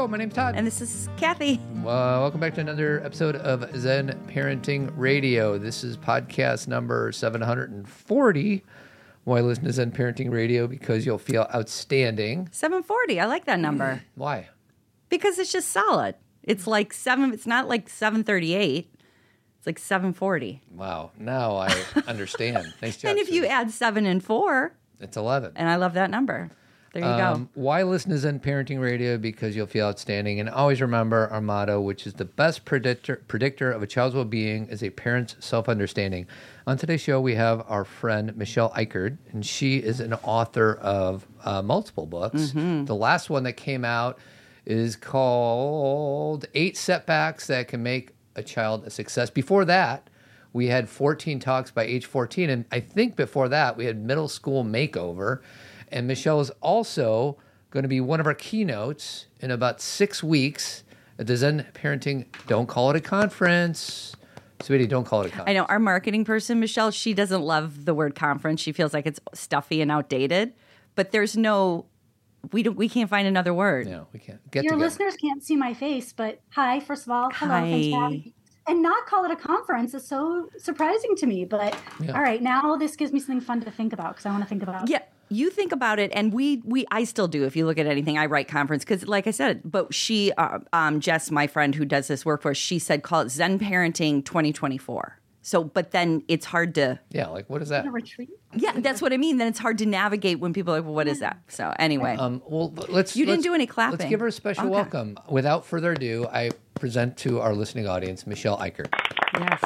Go. My name's Todd. And this is Cathy. Uh, welcome back to another episode of Zen Parenting Radio. This is podcast number 740. Why listen to Zen Parenting Radio? Because you'll feel outstanding. 740. I like that number Why? because it's just solid. It's like seven, it's not like 738. It's like 740. Wow. Now I understand. nice job. And if you add seven and four, it's 11. and I love that number. There you Um, go. why listen to Zen Parenting Radio? Because you'll feel outstanding. And always remember our motto, which is the best predictor, predictor of a child's well being is a parent's self understanding. On today's show, we have our friend Michelle Icard, and she is an author of uh, multiple books. Mm-hmm. The last one that came out is called Eight Setbacks That Can Make a Child a Success. Before that, we had 14 talks by age 14. And I think before that, we had middle school makeover. And Michelle is also going to be one of our keynotes in about six weeks at the Zen Parenting Don't Call It a Conference. Sweetie, don't call it a conference. I know our marketing person, Michelle, she doesn't love the word conference. She feels like it's stuffy and outdated, but there's no, we, don't, we can't find another word. No, we can't. Get Your together. listeners can't see my face, but hi, first of all, hello, thanks for Hi. having me. And not call it a conference is so surprising to me. But Yeah. all right, now this gives me something fun to think about because I want to think about. Yeah, you think about it, and we we I still do. If you look at anything, I write conference because, like I said, but she, uh, um, Jess, my friend who does this work for us, she said call it Zen Parenting 2024. So, but then it's hard to, Yeah, like what is that? A retreat. yeah, that's what I mean. Then it's hard to navigate when people are like, well, what is that? So, anyway, Um, well, let's. You didn't let's- do any clapping. Let's give her a special Okay. welcome. Without further ado, I present to our listening audience Michelle Icard. yes.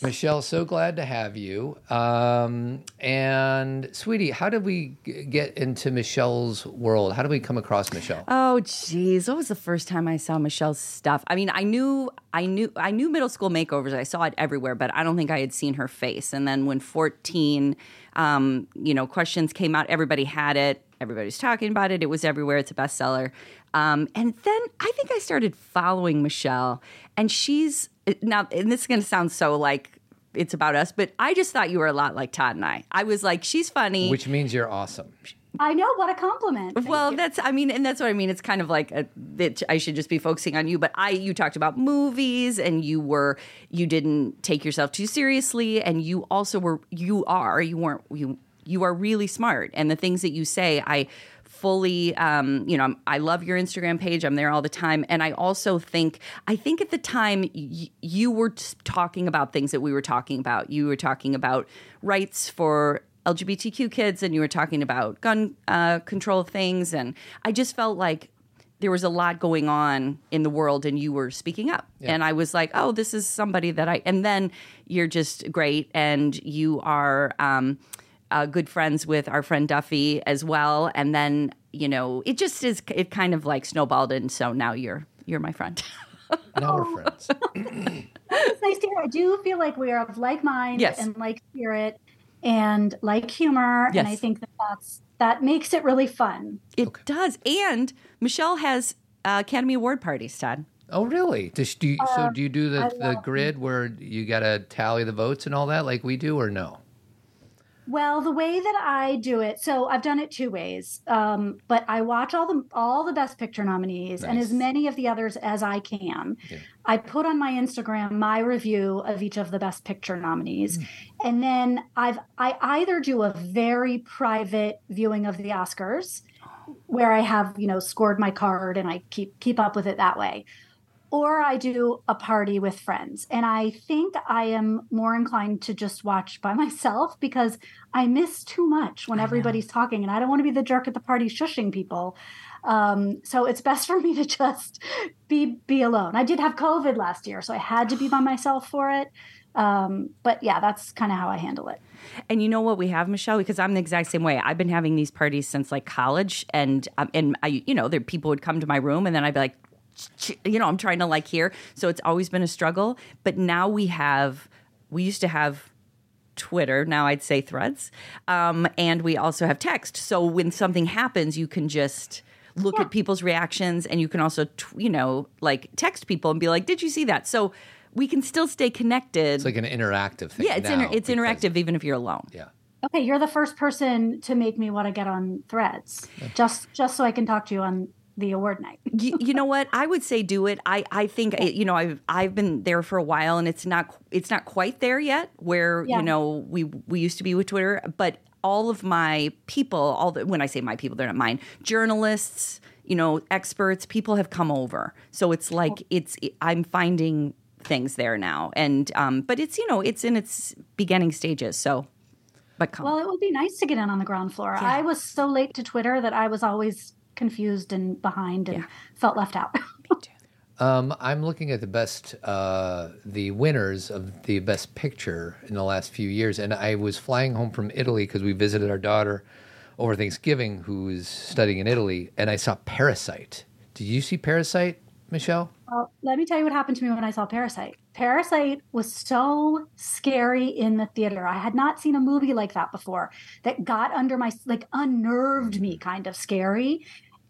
Michelle, so glad to have you. Um, and sweetie, how did we g- get into Michelle's world? How did we come across Michelle? Oh, geez, what was the first time I saw Michelle's stuff? I mean, I knew, I knew, I knew middle school makeovers. I saw it everywhere, but I don't think I had seen her face. And then when fourteen, um, you know, questions came out, everybody had it. Everybody's talking about it. It was everywhere. It's a bestseller. Um, and then I think I started following Michelle, and she's now. And this is going to sound so like it's about us, but I just thought you were a lot like Todd and I. I was like, she's funny. Which means you're awesome. I know what a compliment. Thank Well, you. that's I mean, and that's what I mean. It's kind of like a, that I should just be focusing on you. But I, you talked about movies, and you were you didn't take yourself too seriously, and you also were you are you weren't you you are really smart, and the things that you say, I fully um, you know I'm- i love your instagram page. I'm there all the time. And i also think i think at the time y- you were t- talking about things that we were talking about. You were talking about rights for lgbtq kids and you were talking about gun uh, control things. And i just felt like there was a lot going on in the world and you were speaking up. And i was like oh this is somebody that i and then you're just great and you are um, uh, good friends with our friend Duffy as well, and then you know it just is. It kind of like snowballed, and so now you're you're my friend. Now we're friends. it's nice to hear. I do feel like we are of like mind Yes. and like spirit and like humor, and I think that that's that makes it really fun. It does, and Michelle has uh, Academy Award parties, Todd. Oh, really? Does, do you, so do you do the, the love- grid where you got to tally the votes and all that like we do or no? Well, the way that I do it, so I've done it two ways. Um, but I watch all the all the best picture nominees and as many of the others as I can. Yeah. I put on my Instagram my review of each of the best picture nominees. And then I've I either do a very private viewing of the Oscars where I have, you know, scored my card and I keep keep up with it that way. Or I do a party with friends. And I think I am more inclined to just watch by myself because I miss too much when everybody's talking and I don't want to be the jerk at the party shushing people. Um, so it's best for me to just be be alone. I did have COVID last year, so I had to be by myself for it. Um, but yeah, that's kind of how I handle it. And you know what we have, Michelle? Because I'm the exact same way. I've been having these parties since like college, and um, and I, you know, there people would come to my room, and then I'd be like, you know, I'm trying to like hear. So it's always been a struggle. But now we have. We used to have Twitter. Now I'd say Threads, um, and we also have text. So when something happens, you can just look at people's reactions, and you can also, t- you know, like text people and be like, "Did you see that?" So we can still stay connected. It's like an interactive thing. yeah, it's now inter- it's because- interactive even if you're alone. Yeah. Okay, you're the first person to make me want to get on Threads, just just so I can talk to you on the award night. you, you know what? I would say do it. I I think eh, you know I've I've been there for a while, and it's not it's not quite there yet. Where Yeah. you know we we used to be with Twitter, but all of my people, all the when I say my people, they're not mine. Journalists, you know, experts, people have come over. So it's like it's I'm finding things there now, and um, but it's you know it's in its beginning stages. So, but come. Well, it would be nice to get in on the ground floor. Yeah. I was so late to Twitter that I was always confused and behind and Yeah. felt left out. Um, I'm looking at the best, uh, the winners of the best picture in the last few years, and I was flying home from Italy because we visited our daughter over Thanksgiving, who is studying in Italy, and I saw Parasite. Did you see Parasite, Michelle? Well, let me tell you what happened to me when I saw Parasite. Parasite was so scary in the theater. I had not seen a movie like that before that got under my, like, unnerved me kind of scary.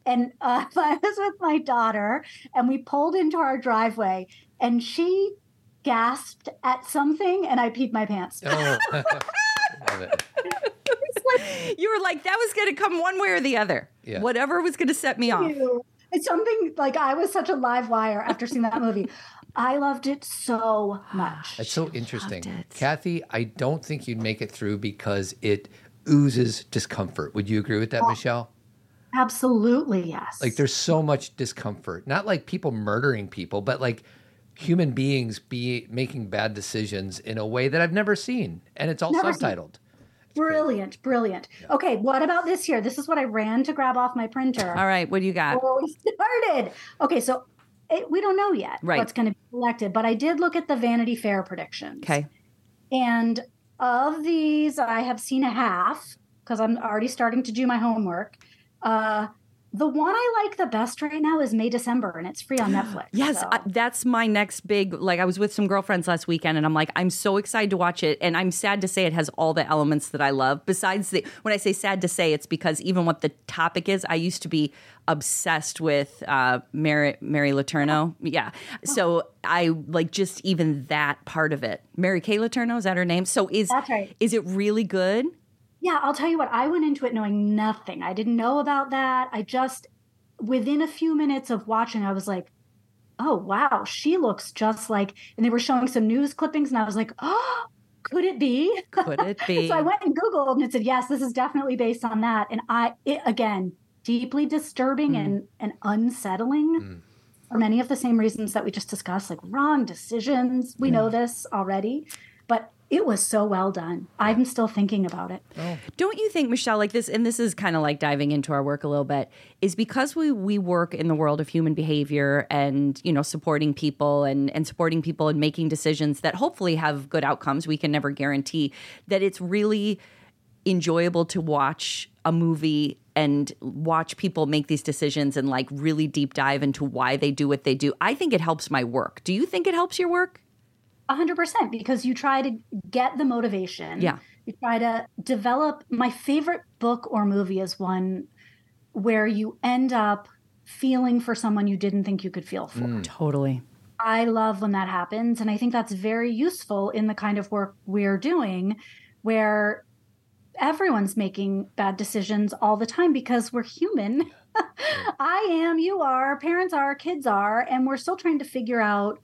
And uh, I was with my daughter and we pulled into our driveway and she gasped at something and I peed my pants. Oh, love it. Like, you were like that was going to come one way or the other. Yeah. Whatever was going to set me off. It's something like I was such a live wire after seeing that movie. I loved it so much. That's so interesting. Cathy, I don't think you'd make it through because it oozes discomfort. Would you agree with that, Michelle? Absolutely, yes. Like there's so much discomfort. Not like people murdering people, but like human beings be making bad decisions in a way that I've never seen. And it's all Never seen. subtitled. brilliant, brilliant. Okay, what about this year? This is what I ran to grab off my printer All right, what do you got? before we started. Okay, so it, we don't know yet Right. what's going to be selected, but I did look at the Vanity Fair predictions. Okay. And of these, I have seen a half because I'm already starting to do my homework. Uh, the one I like the best right now is May December, and it's free on Netflix. Yes, so- I, that's my next big. Like, I was with some girlfriends last weekend, and I'm like, I'm so excited to watch it. And I'm sad to say it has all the elements that I love. Besides the, when I say sad to say, it's because even what the topic is, I used to be obsessed with uh, Mary Mary Letourneau. Yeah, so I like just even that part of it. Mary Kay Letourneau is that her name? So is That's right. is it really good? Yeah, I'll tell you what, I went into it knowing nothing. I didn't know about that. I just, within a few minutes of watching, I was like, oh, wow, she looks just like, and they were showing some news clippings, and I was like, oh, could it be? Could it be? so I went and Googled and it said, yes, this is definitely based on that. And I, it, again, deeply disturbing hmm. and, and unsettling hmm. for many of the same reasons that we just discussed, like wrong decisions. We hmm. know this already, it was so well done. I'm still thinking about it. Oh. Don't you think, Michelle, like this, and this is kind of like diving into our work a little bit, is because we we work in the world of human behavior and you know supporting people and and supporting people and making decisions that hopefully have good outcomes. We can never guarantee that it's really enjoyable to watch a movie and watch people make these decisions and like really deep dive into why they do what they do. I think it helps my work. Do you think it helps your work? A hundred percent because you try to get the motivation. Yeah. You try to develop my favorite book or movie is one where you end up feeling for someone you didn't think you could feel for. Mm. Totally. I love when that happens. And I think that's very useful in the kind of work we're doing where everyone's making bad decisions all the time because we're human. I am, you are, parents are, kids are, and we're still trying to figure out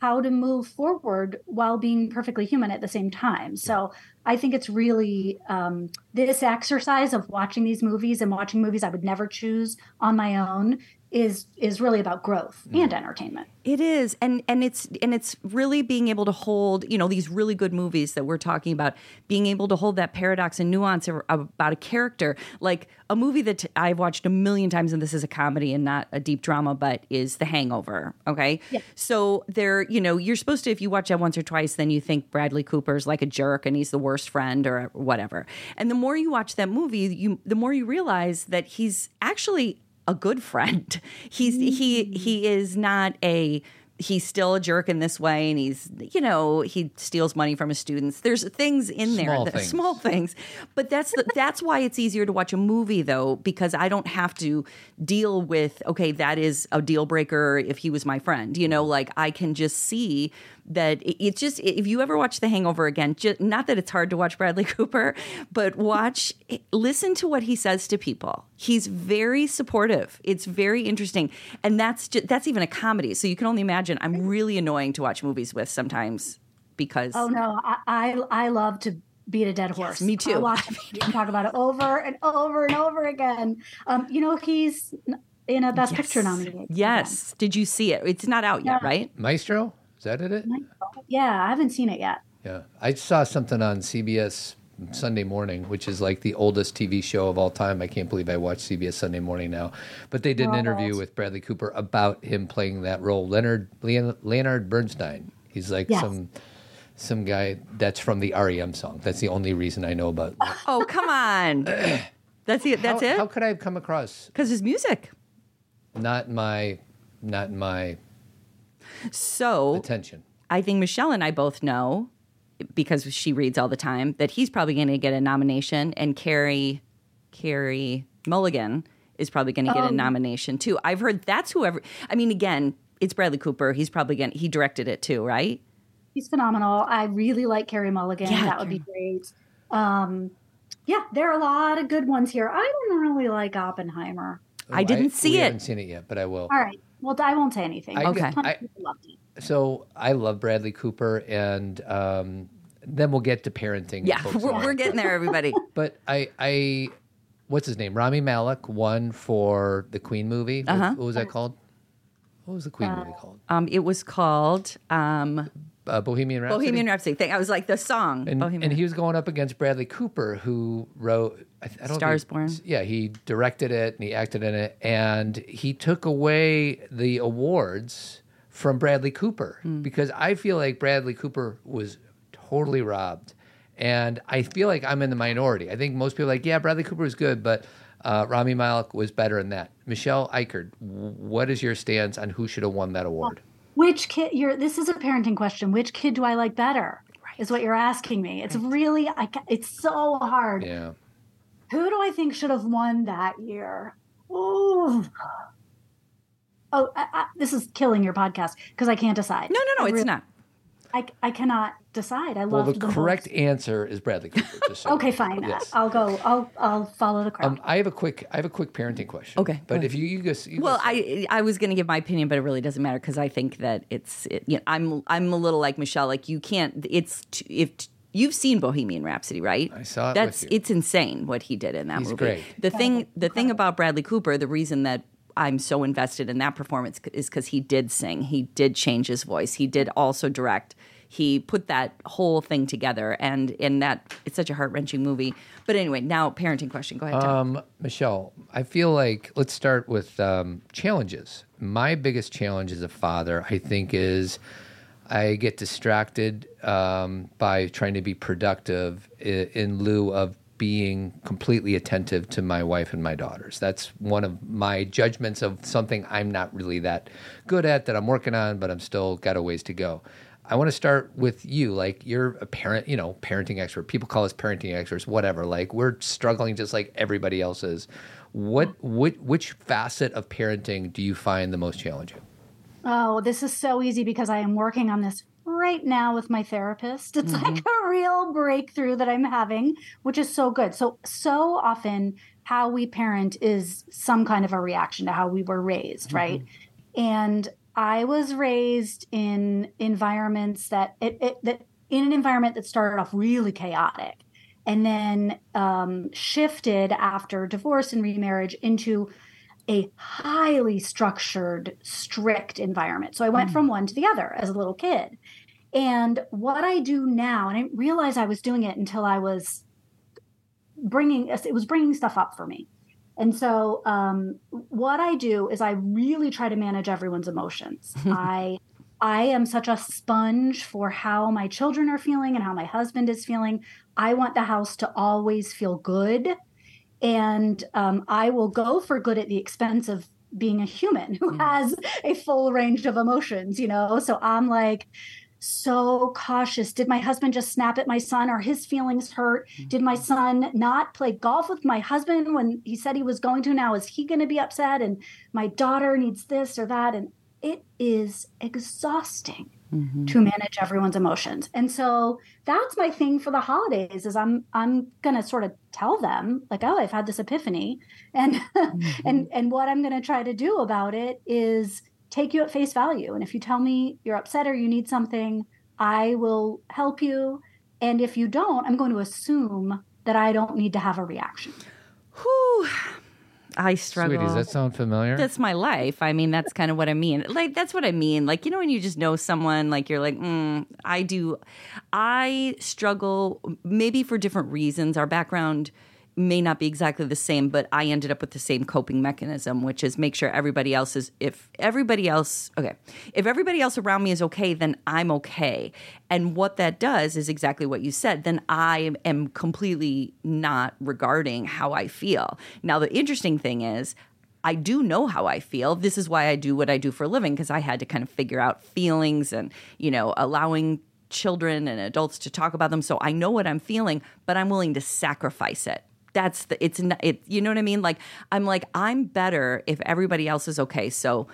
how to move forward while being perfectly human at the same time. So I think it's really um, this exercise of watching these movies and watching movies I would never choose on my own is is really about growth mm-hmm. and entertainment. It is, and and it's and it's really being able to hold, you know, these really good movies that we're talking about, being able to hold that paradox and nuance about a character, like a movie that I've watched a million times, and this is a comedy and not a deep drama, but is The Hangover. Okay, Yeah. so there, you know, you're supposed to if you watch that once or twice, then you think Bradley Cooper's like a jerk and he's the worst friend or whatever, and the more you watch that movie, you the more you realize that he's actually a good friend. He's he he is not a he's still a jerk in this way and he's you know he steals money from his students there's things in there Small that, things. small things but that's the, that's why it's easier to watch a movie though because i don't have to deal with okay that is a deal breaker if he was my friend you know like i can just see that it- it's just if you ever watch The Hangover again, just, not that it's hard to watch Bradley Cooper, but watch, listen to what he says to people. He's very supportive. It's very interesting, and that's just, that's even a comedy. So you can only imagine. I'm really annoying to watch movies with sometimes because Oh no, I I, I love to beat a dead horse. me too. I watch and talk about it over and over and over again. Um, you know he's in a Best Picture nominee. Yes. Did you see it? It's not out yet, right? Maestro? Is that it? Yeah, I haven't seen it yet. Yeah. I saw something on CBS Sunday Morning, which is like the oldest TV show of all time. I can't believe I watch CBS Sunday Morning now. But they did an interview with Bradley Cooper about him playing that role. Leonard Leonard Bernstein. He's like Yes. some some guy that's from the REM song. That's the only reason I know about. Oh, come on. That's it. That's how, it. How could I have come across Because his music. not my not my So attention? I think Michelle and I both know because she reads all the time that he's probably going to get a nomination, and Carey, Carey Mulligan is probably going to get a nomination too. I've heard that's whoever. I mean, again, it's Bradley Cooper. He's probably going. to He directed it too, right? He's phenomenal. I really like Carey Mulligan. Yeah, that would be great. Um, yeah, there are a lot of good ones here. I don't really like Oppenheimer. I didn't see we it. haven't seen it yet, but I will. All right. Well, I won't say anything. I- Okay. I- of people loved it. So I love Bradley Cooper, and um, then we'll get to parenting. Yeah, we're, we're getting there, everybody. But I, I, what's his name? Rami Malek won for the Queen movie. What- Uh-huh. What, was that called? What was the Queen movie called? Um, it was called um, Uh, Bohemian Rhapsody. Bohemian Rhapsody. Thing. I was like the song. And, and he was going up against Bradley Cooper, who wrote I, I don't Stars think- Born. Yeah, he directed it and he acted in it, and he took away the awards from Bradley Cooper Hmm. because I feel like Bradley Cooper was totally robbed, and I feel like I'm in the minority. I think most people are like, yeah, Bradley Cooper was good, but uh, Rami Malek was better than that. Michelle Icard, what is your stance on who should have won that award? Which kid? You're. This is a parenting question. Which kid do I like better? Is what you're asking me. It's really. I. ca- It's so hard. Yeah. Who do I think should have won that year? Ooh. Oh, I, I, this is killing your podcast because I can't decide. no, no, no, I it's really- not. I, I cannot decide. I Well, love the correct answer is Bradley Cooper. so Okay, fine. Yes. I'll go. I'll I'll follow the crowd. Um, I have a quick, I have a quick parenting question. Okay, but if you, you go, you Well, first. I I was going to give my opinion, but it really doesn't matter because I think that it's it, you know, I'm I'm a little like Michelle. Like you can't. It's t- if t- you've seen Bohemian Rhapsody, right? I saw it with That's you. it's insane what he did in that He's movie. great. The thing the thing about Bradley Cooper, the reason that I'm so invested in that performance is because he did sing, he did change his voice, he did also direct. He put that whole thing together, and in that it's such a heart wrenching movie. But anyway, now parenting question. Go ahead. Um, Michelle, I feel like let's start with um, challenges. My biggest challenge as a father, I think, is I get distracted um, by trying to be productive in, in lieu of being completely attentive to my wife and my daughters. That's one of my judgments of something I'm not really that good at that I'm working on, but I'm still got a ways to go. I want to start with you. Like you're a parent, you know, parenting expert. People call us parenting experts, whatever. Like we're struggling just like everybody else is. What, which, which facet of parenting do you find the most challenging? Oh, this is so easy because I am working on this right now with my therapist. It's mm-hmm. like a real breakthrough that I'm having, which is so good. So, so often how we parent is some kind of a reaction to how we were raised, mm-hmm. right? And I was raised in environments that it, it that in an environment that started off really chaotic and then um, shifted after divorce and remarriage into a highly structured, strict environment. So I went from one to the other as a little kid. And what I do now, and I didn't realize I was doing it until I was bringing it was bringing stuff up for me. And so um, what I do is I really try to manage everyone's emotions. I I am such a sponge for how my children are feeling and how my husband is feeling. I want the house to always feel good and um, I will go for good at the expense of being a human who has a full range of emotions, you know? So I'm like so cautious. Did my husband just snap at my son? Are his feelings hurt? Did my son not play golf with my husband when he said he was going to? Now, is he going to be upset? And my daughter needs this or that. And it is exhausting. mm-hmm. to manage everyone's emotions. And so that's my thing for the holidays is I'm I'm going to sort of tell them like, "Oh, I've had this epiphany." And mm-hmm. and and what I'm going to try to do about it is take you at face value. And if you tell me you're upset or you need something, I will help you. And if you don't, I'm going to assume that I don't need to have a reaction. Whew. I struggle. Sweetie, does that sound familiar? That's my life. I mean, that's kind of what I mean. Like, that's what I mean. Like, you know, when you just know someone, like, you're like, mm, I do. I struggle maybe for different reasons. Our background may not be exactly the same, but I ended up with the same coping mechanism, which is make sure everybody else is, if everybody else, okay, if everybody else around me is okay, then I'm okay. And what that does is exactly what you said. Then I am completely not regarding how I feel. Now, the interesting thing is, I do know how I feel. This is why I do what I do for a living because I had to kind of figure out feelings and, you know, allowing children and adults to talk about them. So I know what I'm feeling, but I'm willing to sacrifice it that's the it's it you know what I mean? Like I'm like I'm better if everybody else is okay. So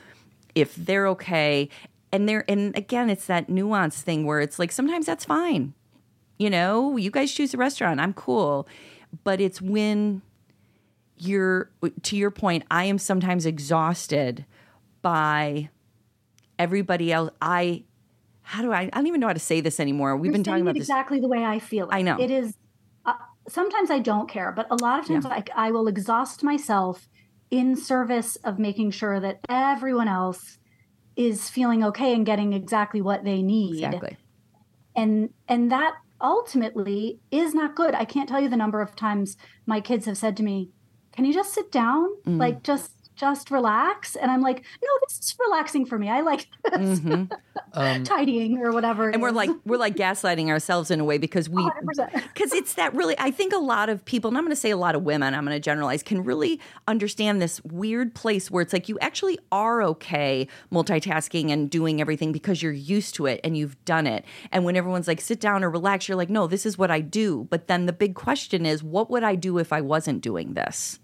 if they're okay and they're and again it's that nuance thing where it's like sometimes that's fine. You know, you guys choose a restaurant. I'm cool. But it's when you're to your point, I am sometimes exhausted by everybody else. I how do I I don't even know how to say this anymore. We've You're been talking about exactly the way I feel. It. I know. It is uh, sometimes I don't care, but a lot of times yeah. I, I will exhaust myself in service of making sure that everyone else is feeling okay and getting exactly what they need. Exactly. And and that ultimately is not good. I can't tell you the number of times my kids have said to me, "Can you just sit down? Mm. Like just just relax. And I'm like, no, this is relaxing for me. I like this. Mm-hmm. Um, tidying or whatever. And we're like we're like gaslighting ourselves in a way because we because it's that really I think a lot of people, and I'm gonna say a lot of women, I'm gonna generalize, can really understand this weird place where it's like you actually are okay multitasking and doing everything because you're used to it and you've done it. And when everyone's like, sit down or relax, you're like, no, this is what I do. But then the big question is, what would I do if I wasn't doing this?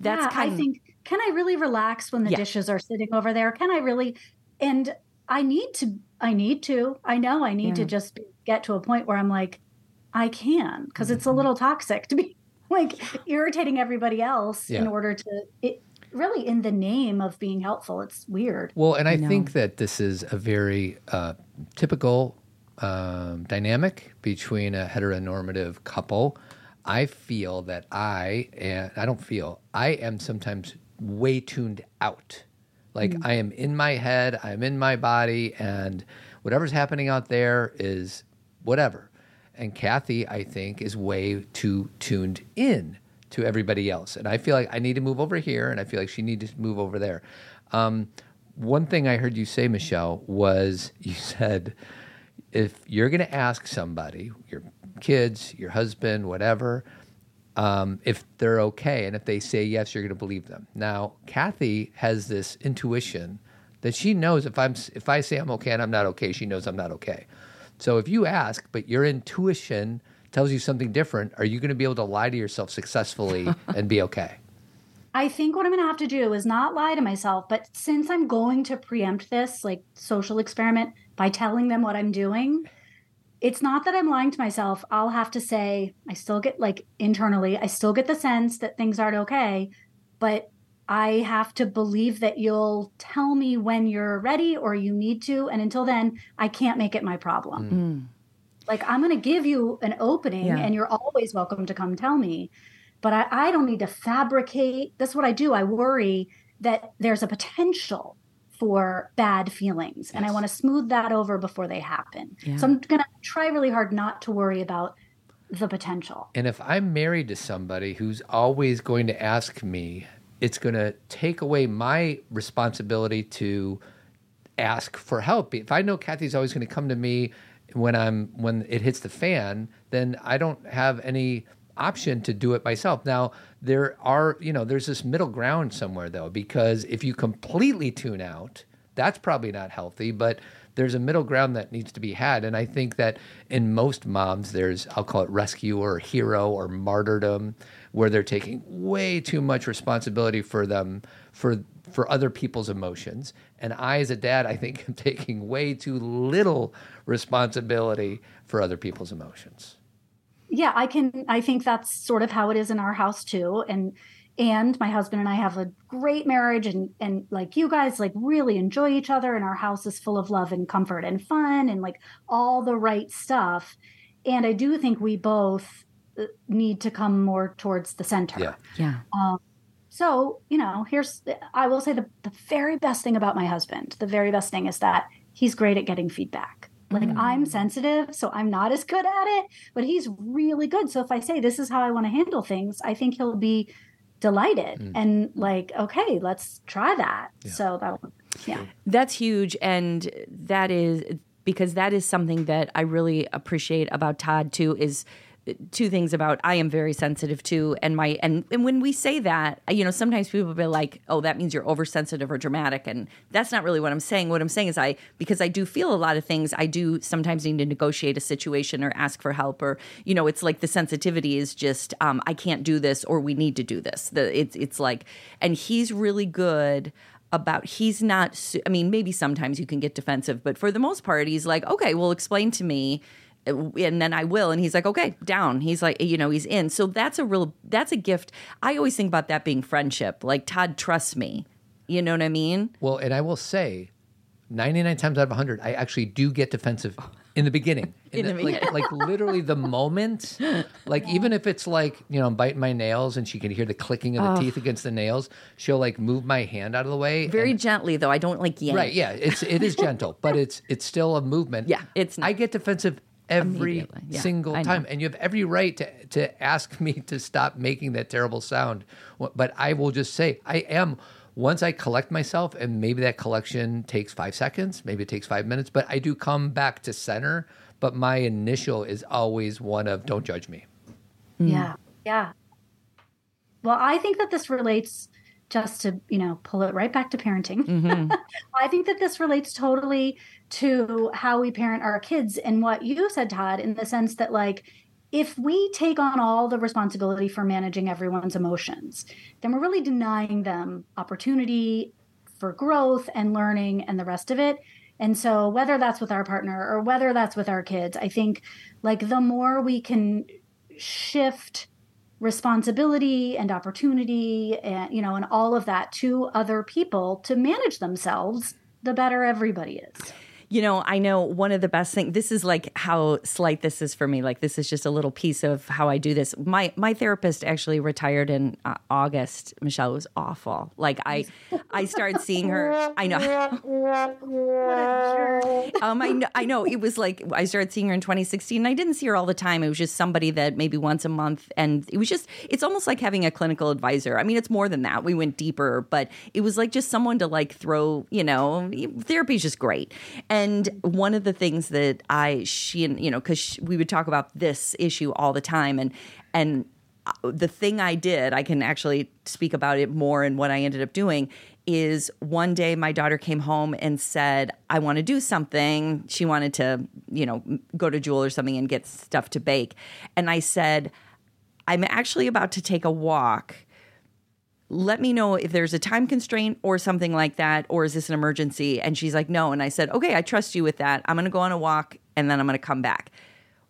That's yeah, kind I think can I really relax when the yeah. dishes are sitting over there? Can I really? And I need to, I need to, I know I need yeah. to just get to a point where I'm like, I can, because mm-hmm. it's a mm-hmm. little toxic to be like irritating everybody else yeah. in order to, it, really in the name of being helpful. It's weird. Well, and I, I think that this is a very uh, typical um, dynamic between a heteronormative couple. I feel that I, and I don't feel, I am sometimes way tuned out. Like mm. I am in my head, I'm in my body, and whatever's happening out there is whatever. And Cathy, I think, is way too tuned in to everybody else. And I feel like I need to move over here, and I feel like she needs to move over there. Um, one thing I heard you say, Michelle, was you said, if you're going to ask somebody, your kids, your husband, whatever, um, if they're okay. And if they say yes, you're going to believe them. Now, Cathy has this intuition that she knows if I'm if I say I'm okay and I'm not okay, she knows I'm not okay. So if you ask, but your intuition tells you something different, are you going to be able to lie to yourself successfully and be okay? I think what I'm going to have to do is not lie to myself, but since I'm going to preempt this like social experiment by telling them what I'm doing, it's not that I'm lying to myself. I'll have to say, I still get like internally, I still get the sense that things aren't okay, but I have to believe that you'll tell me when you're ready or you need to. And until then, I can't make it my problem. Mm. Like, I'm going to give you an opening yeah. and you're always welcome to come tell me. But I, I don't need to fabricate. That's what I do. I worry that there's a potential for bad feelings yes. and i want to smooth that over before they happen yeah. so i'm going to try really hard not to worry about the potential and if i'm married to somebody who's always going to ask me it's going to take away my responsibility to ask for help if i know cathy's always going to come to me when i'm when it hits the fan then i don't have any option to do it myself. Now, there are, you know, there's this middle ground somewhere though, because if you completely tune out, that's probably not healthy, but there's a middle ground that needs to be had. And I think that in most moms, there's, I'll call it rescue or hero or martyrdom, where they're taking way too much responsibility for them, for, for other people's emotions. And I, as a dad, I think I'm taking way too little responsibility for other people's emotions. Yeah, I can, I think that's sort of how it is in our house too. And, and my husband and I have a great marriage and and like you guys like really enjoy each other and our house is full of love and comfort and fun and like all the right stuff and I do think we both uh, need to come more towards the center. Yeah. Yeah. Um, so, you know, here's I will say the the very best thing about my husband. The very best thing is that he's great at getting feedback. Like Mm. I'm sensitive, so I'm not as good at it, but he's really good. So if I say this is how I want to handle things, I think he'll be delighted Mm. and like, okay, let's try that. Yeah. So that yeah. That's huge. And that is because that is something that I really appreciate about Todd too is two things about I am very sensitive to and my and, and when we say that, you know, sometimes people be like, oh, that means you're oversensitive or dramatic. And that's not really what I'm saying. What I'm saying is I because I do feel a lot of things, I do sometimes need to negotiate a situation or ask for help or, you know, it's like the sensitivity is just um, I can't do this or we need to do this. The it's it's like and he's really good about he's not i mean maybe sometimes you can get defensive but for the most part he's like okay well explain to me and then i will. And he's like okay down. He's like you know he's in. So that's a real that's a gift. I always think about that being friendship. Like todd trusts me. You know what i mean? Well, and I will say, 99 times out of 100, I actually do get defensive in the beginning. In the like, like literally the moment, like even if it's like, you know, I'm biting my nails and she can hear the clicking of the teeth against the nails, she'll like move my hand out of the way. very and- gently though. I don't like yank. Right. Yeah. It's, it is gentle, but it's, it's still a movement. Yeah, it's not- I get defensive every yeah, single I know. time. And you have every right to, to ask me to stop making that terrible sound. But I will just say, I am, once I collect myself, and maybe that collection takes five seconds, maybe it takes five minutes, but I do come back to center. But my initial is always one of, don't judge me. Yeah. Yeah. Well, I think that this relates just to, you know, pull it right back to parenting. Mm-hmm. I think that this relates totally to how we parent our kids and what you said, Todd, in the sense that, like, if we take on all the responsibility for managing everyone's emotions, then we're really denying them opportunity for growth and learning and the rest of it. And so, whether that's with our partner or whether that's with our kids, I think like the more we can shift responsibility and opportunity and you know and all of that to other people to manage themselves the better everybody is You know, I know one of the best things. This is like how slight this is for me. Like this is just a little piece of how I do this. My my therapist actually retired in uh, August. Michelle was awful. Like I I started seeing her. I know. um, I know. I know. It was like I started seeing her in 2016. And I didn't see her all the time. It was just somebody that maybe once a month, and it was just. It's almost like having a clinical advisor. I mean, it's more than that. We went deeper, but it was like just someone to like throw. You know, therapy is just great. And one of the things that I she and you know because we would talk about this issue all the time, and and uh, the thing I did, I can actually speak about it more and what I ended up doing is one day my daughter came home and said, I want to do something. She wanted to, you know, go to Jewel or something and get stuff to bake. And I said, I'm actually about to take a walk. Let me know if there's a time constraint or something like that, or is this an emergency? And she's like, no. And I said, okay, I trust you with that. I'm going to go on a walk and then I'm going to come back.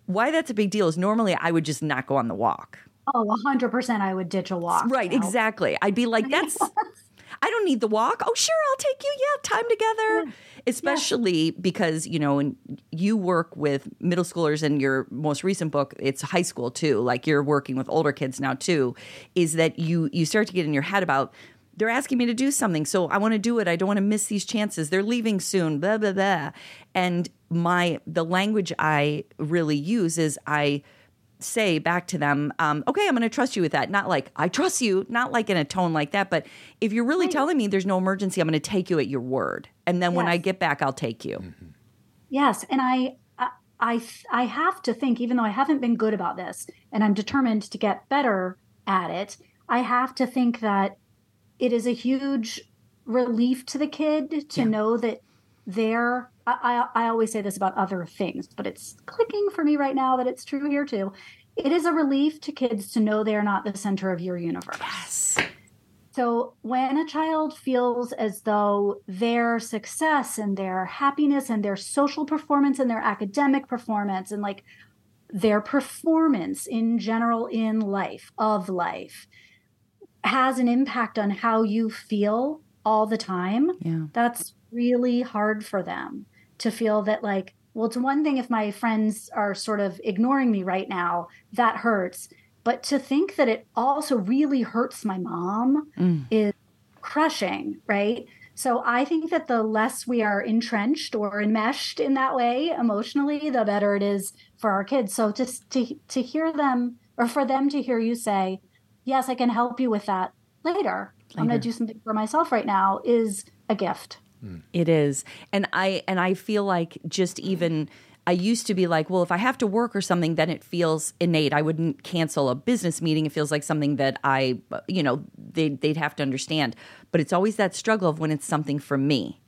Why that's a big deal is normally I would just not go on the walk. oh 100% i would ditch a walk Right, exactly. I'd be like, that's, I don't need the walk. Oh, sure, I'll take you. Yeah, time together. Especially because, you know, and you work with middle schoolers in your most recent book, it's high school too. Like you're working with older kids now too, is that you you start to get in your head about they're asking me to do something, so I want to do it. I don't want to miss these chances. They're leaving soon, blah blah blah. And my the language I really use is I say back to them, um, okay, I'm going to trust you with that. Not like, I trust you, not like in a tone like that. But if you're really telling me there's no emergency, I'm going to take you at your word. And then when I get back, I'll take you. Yes, and I, I, I, I have to think, even though I haven't been good about this, and I'm determined to get better at it. I have to think that it is a huge relief to the kid to know that their I, I, I always say this about other things, but it's clicking for me right now that it's true here too. It is a relief to kids to know they're not the center of your universe. Yes. So when a child feels as though their success and their happiness and their social performance and their academic performance and like their performance in general in life, of life, has an impact on how you feel all the time, Yeah. that's really hard for them to feel that, like, well, it's one thing if my friends are sort of ignoring me right now, that hurts. But to think that it also really hurts my mom Mm. is crushing, right? So I think that the less we are entrenched or enmeshed in that way emotionally, the better it is for our kids. So just to to hear them or for them to hear you say, "Yes, I can help you with that later. I'm going to do something for myself right now," is a gift. It is. And I and I feel like just even I used to be like, well, if I have to work or something, then it feels innate. I wouldn't cancel a business meeting. It feels like something that I, you know, they they'd have to understand. But it's always that struggle of when it's something for me.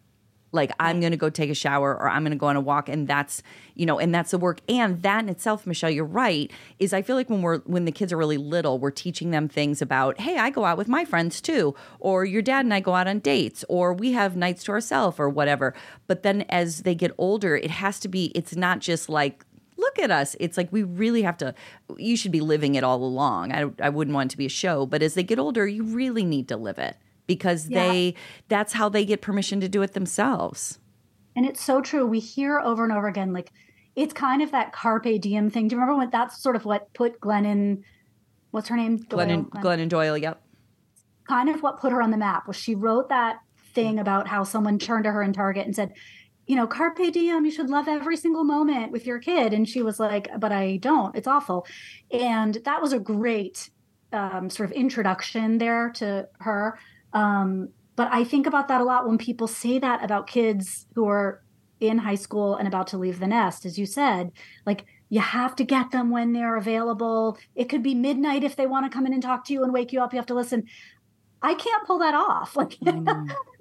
Like I'm going to go take a shower or I'm going to go on a walk and that's, you know, and that's the work. And that in itself, Michelle, you're right, is I feel like when we're when the kids are really little, we're teaching them things about, hey, I go out with my friends too, or your dad and I go out on dates, or we have nights to ourselves or whatever. But then as they get older, it has to be it's not just like look at us. It's like we really have to. You should be living it all along. I, I wouldn't want it to be a show, but as they get older, you really need to live it because Yeah. they that's how they get permission to do it themselves. And it's so true. We hear over and over again, like it's kind of that carpe diem thing. Do you remember when that's sort of what put Glennon, what's her name? Glennon, Doyle? Glennon Doyle. Yep. kind of what put her on the map was she wrote that thing about how someone turned to her in Target and said, you know, carpe diem, you should love every single moment with your kid. And she was like, but I don't. It's awful. And that was a great um, sort of introduction there to her. Um, but I think about that a lot when people say that about kids who are in high school and about to leave the nest, as you said, like you have to get them when they're available. It could be midnight if they want to come in and talk to you and wake you up. You have to listen. I can't pull that off. Like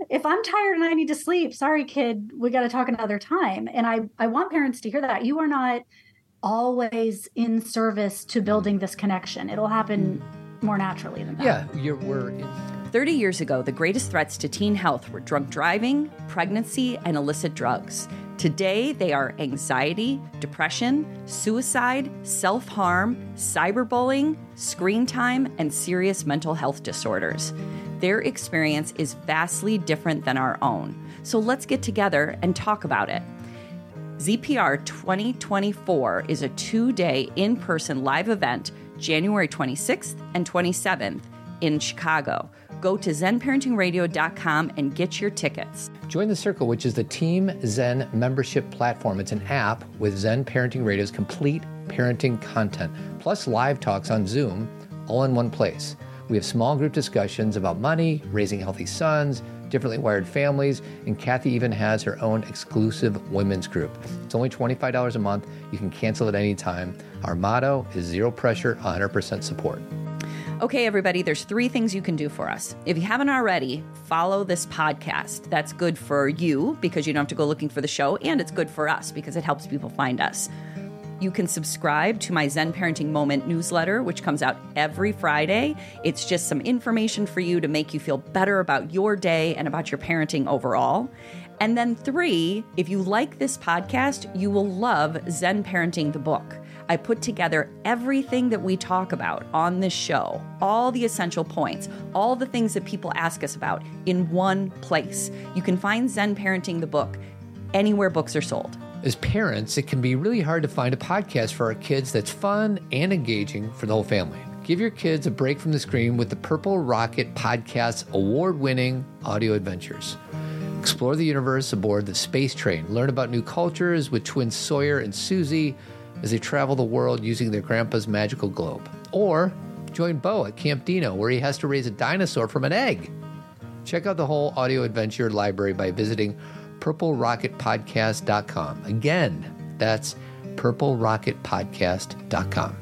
if I'm tired and I need to sleep, sorry kid, we got to talk another time. And I I want parents to hear that. You are not always in service to building this connection. It'll happen more naturally than that. Yeah, you're, we're in, 30 years ago, the greatest threats to teen health were drunk driving, pregnancy, and illicit drugs. Today, they are anxiety, depression, suicide, self harm, cyberbullying, screen time, and serious mental health disorders. Their experience is vastly different than our own. So let's get together and talk about it. ZPR 2024 is a two day in person live event, January 26th and 27th in Chicago. Go to zenparentingradio.com and get your tickets. Join the Circle, which is the Team Zen membership platform. It's an app with Zen Parenting Radio's complete parenting content, plus live talks on Zoom, all in one place. We have small group discussions about money, raising healthy sons, differently wired families, and Cathy even has her own exclusive women's group. It's only $25 a month. You can cancel at any time. Our motto is zero pressure, 100% support. Okay, everybody, there's three things you can do for us. If you haven't already, follow this podcast. That's good for you because you don't have to go looking for the show, and it's good for us because it helps people find us. You can subscribe to my Zen Parenting Moment newsletter, which comes out every Friday. It's just some information for you to make you feel better about your day and about your parenting overall. And then, three, if you like this podcast, you will love Zen Parenting the book. I put together everything that we talk about on this show, all the essential points, all the things that people ask us about in one place. You can find Zen Parenting the book anywhere books are sold. As parents, it can be really hard to find a podcast for our kids that's fun and engaging for the whole family. Give your kids a break from the screen with the Purple Rocket Podcast's award winning audio adventures. Explore the universe aboard the space train. Learn about new cultures with twins Sawyer and Susie as they travel the world using their grandpa's magical globe. Or join Bo at Camp Dino, where he has to raise a dinosaur from an egg. Check out the whole audio adventure library by visiting purplerocketpodcast.com. Again, that's purplerocketpodcast.com.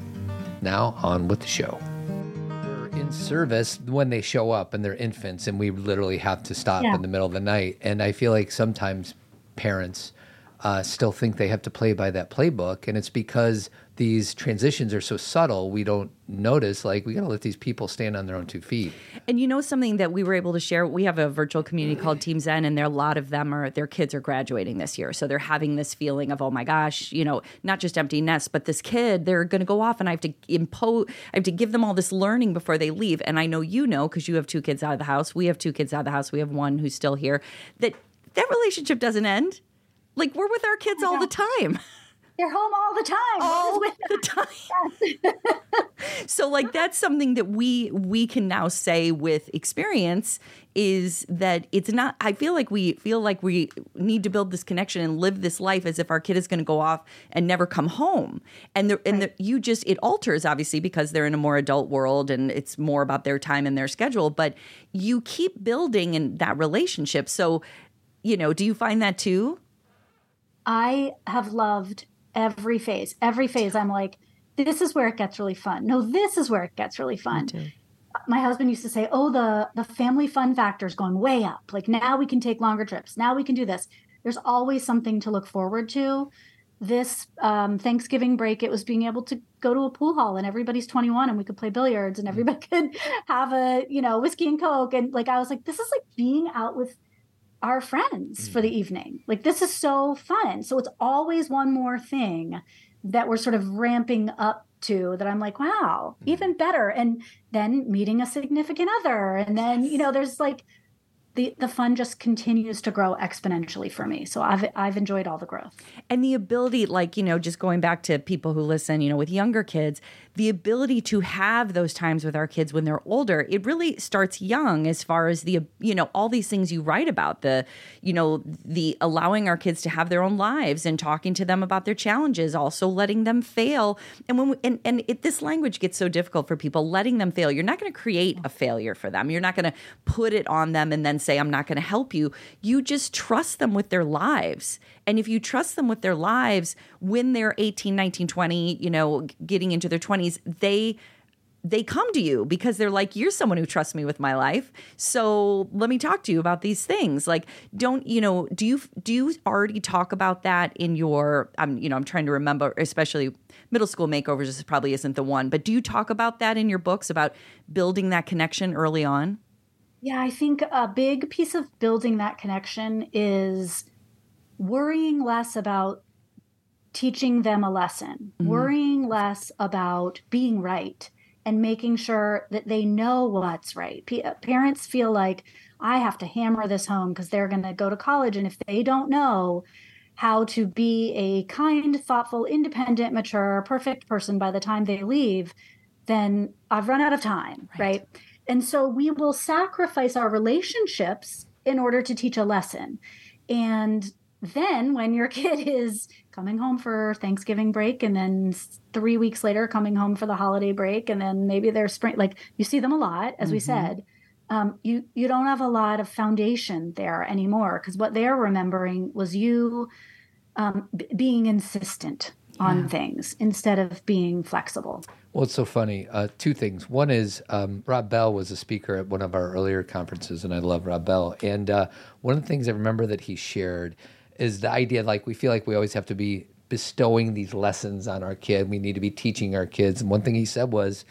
Now, on with the show. We're in service when they show up and they're infants, and we literally have to stop Yeah. in the middle of the night. And I feel like sometimes parents uh, still think they have to play by that playbook, and it's because these transitions are so subtle we don't notice. Like we got to let these people stand on their own two feet. And you know something that we were able to share. We have a virtual community called Team Zen, and there a lot of them are their kids are graduating this year, so they're having this feeling of oh my gosh, you know, not just empty nest, but this kid they're going to go off, and I have to impose, I have to give them all this learning before they leave. And I know you know because you have two kids out of the house. We have two kids out of the house. We have one who's still here. That that relationship doesn't end like we're with our kids all the time. They're home all the time. All the time. so like that's something that we we can now say with experience is that it's not I feel like we feel like we need to build this connection and live this life as if our kid is going to go off and never come home. And the, and the, you just it alters obviously because they're in a more adult world and it's more about their time and their schedule, but you keep building in that relationship. So, you know, do you find that too? I have loved every phase. Every phase, I'm like, this is where it gets really fun. No, this is where it gets really fun. My husband used to say, "Oh, the the family fun factor is going way up. Like now we can take longer trips. Now we can do this." There's always something to look forward to. This um, Thanksgiving break, it was being able to go to a pool hall and everybody's 21 and we could play billiards and everybody could have a you know whiskey and coke and like I was like, this is like being out with our friends for the mm-hmm. evening. Like this is so fun. So it's always one more thing that we're sort of ramping up to that I'm like, wow, mm-hmm. even better. And then meeting a significant other. And then, you know, there's like the the fun just continues to grow exponentially for me. So I've I've enjoyed all the growth. And the ability like, you know, just going back to people who listen, you know, with younger kids, the ability to have those times with our kids when they're older, it really starts young as far as the you know, all these things you write about, the you know, the allowing our kids to have their own lives and talking to them about their challenges, also letting them fail. And when we, and and it, this language gets so difficult for people, letting them fail. You're not going to create a failure for them. You're not going to put it on them and then say I'm not going to help you. You just trust them with their lives. And if you trust them with their lives when they're 18, 19, 20, you know, getting into their 20s, they they come to you because they're like you're someone who trusts me with my life. So let me talk to you about these things. Like don't you know do you do you already talk about that in your i'm you know i'm trying to remember especially middle school makeovers this probably isn't the one but do you talk about that in your books about building that connection early on? Yeah, I think a big piece of building that connection is worrying less about teaching them a lesson, mm-hmm. worrying less about being right and making sure that they know what's right. P- uh, parents feel like I have to hammer this home because they're going to go to college. And if they don't know how to be a kind, thoughtful, independent, mature, perfect person by the time they leave, then I've run out of time, right? right? And so we will sacrifice our relationships in order to teach a lesson. And then when your kid is coming home for Thanksgiving break and then three weeks later coming home for the holiday break and then maybe they're spring like you see them a lot as mm-hmm. we said um, you you don't have a lot of foundation there anymore because what they're remembering was you um, b- being insistent on yeah. things instead of being flexible well, it's so funny. Uh, two things. One is um, Rob Bell was a speaker at one of our earlier conferences, and I love Rob Bell. And uh, one of the things I remember that he shared is the idea like we feel like we always have to be bestowing these lessons on our kid. We need to be teaching our kids. And one thing he said was,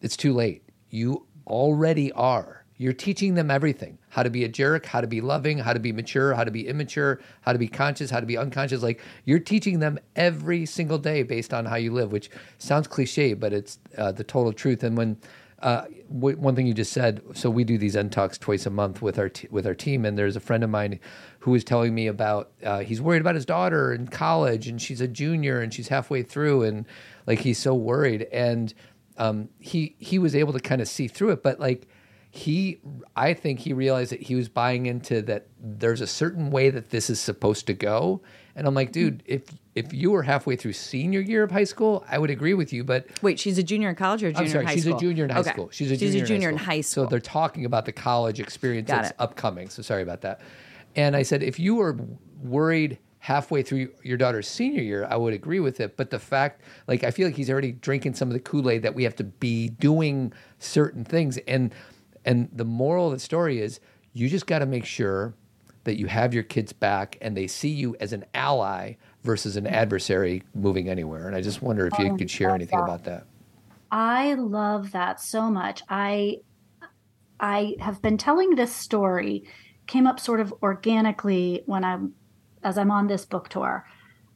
it's too late. You already are you're teaching them everything how to be a jerk, how to be loving, how to be mature, how to be immature, how to be conscious, how to be unconscious. Like you're teaching them every single day based on how you live, which sounds cliche, but it's uh, the total truth. And when uh, w- one thing you just said, so we do these end talks twice a month with our t- with our team, and there's a friend of mine who was telling me about uh, he's worried about his daughter in college, and she's a junior, and she's halfway through, and like he's so worried, and um, he he was able to kind of see through it, but like he i think he realized that he was buying into that there's a certain way that this is supposed to go and i'm like dude if if you were halfway through senior year of high school i would agree with you but wait she's a junior in college or junior I'm sorry, in high she's school a junior in high okay. school she's a she's junior, a junior in, high in high school so they're talking about the college experience Got that's it. upcoming so sorry about that and i said if you were worried halfway through your daughter's senior year, I would agree with it. But the fact, like, I feel like he's already drinking some of the Kool Aid that we have to be doing certain things. And and the moral of the story is you just got to make sure that you have your kids back and they see you as an ally versus an adversary moving anywhere. And I just wonder if you Oh, could share anything that. about that. I love that so much. I I have been telling this story came up sort of organically when I'm as I'm on this book tour.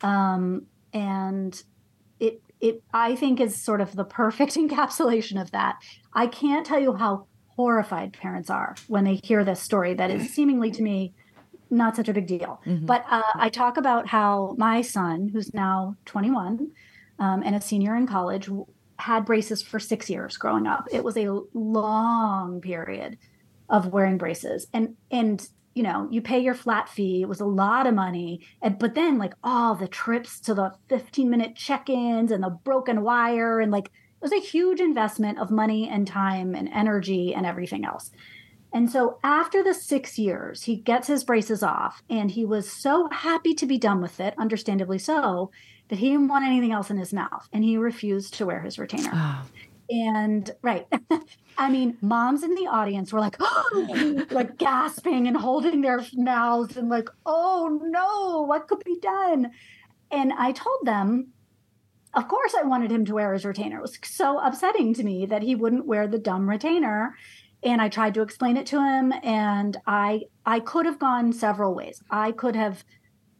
Um, and it it I think is sort of the perfect encapsulation of that. I can't tell you how horrified parents are when they hear this story that is seemingly to me not such a big deal. But uh, I talk about how my son, who's now 21 um, and a senior in college, had braces for six years growing up. It was a long period of wearing braces, and and you know you pay your flat fee. It was a lot of money, and but then like all the trips to the 15 minute check-ins and the broken wire and like it was a huge investment of money and time and energy and everything else. And so after the six years, he gets his braces off and he was so happy to be done with it, understandably so, that he didn't want anything else in his mouth and he refused to wear his retainer. Oh. And right. I mean, moms in the audience were like, like gasping and holding their mouths and like, oh no, what could be done? And I told them, of course, I wanted him to wear his retainer. It was so upsetting to me that he wouldn't wear the dumb retainer. And I tried to explain it to him, and I I could have gone several ways. I could have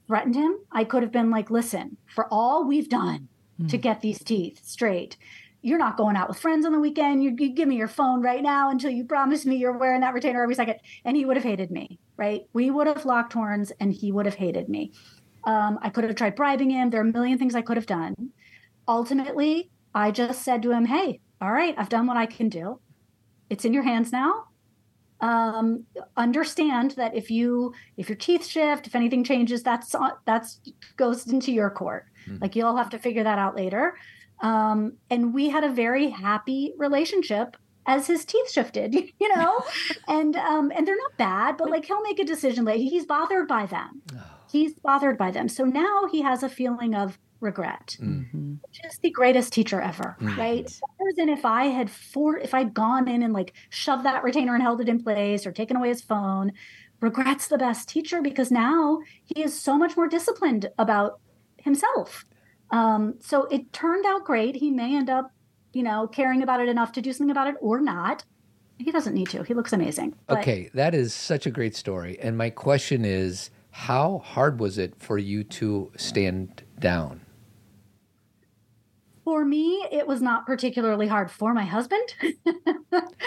threatened him. I could have been like, "Listen, for all we've done to get these teeth straight, you're not going out with friends on the weekend. You, you give me your phone right now until you promise me you're wearing that retainer every second. And he would have hated me, right? We would have locked horns, and he would have hated me. Um, I could have tried bribing him. There are a million things I could have done. Ultimately, I just said to him, "Hey, all right, I've done what I can do. It's in your hands now. Um, understand that if you if your teeth shift, if anything changes, that's that's goes into your court. Like you'll have to figure that out later." Um, and we had a very happy relationship as his teeth shifted, you know, and um, and they're not bad, but like he'll make a decision later. He's bothered by them. He's bothered by them. So now he has a feeling of regret, Mhm. which is the greatest teacher ever, Mm. right? Better than if I had for if I'd gone in and like shoved that retainer and held it in place or taken away his phone. Regret's the best teacher because now he is so much more disciplined about himself. Um, so it turned out great. He may end up, you know, caring about it enough to do something about it or not. He doesn't need to. He looks amazing. But Okay, that is such a great story. And my question is how hard was it for you to stand down? For me, it was not particularly hard for my husband.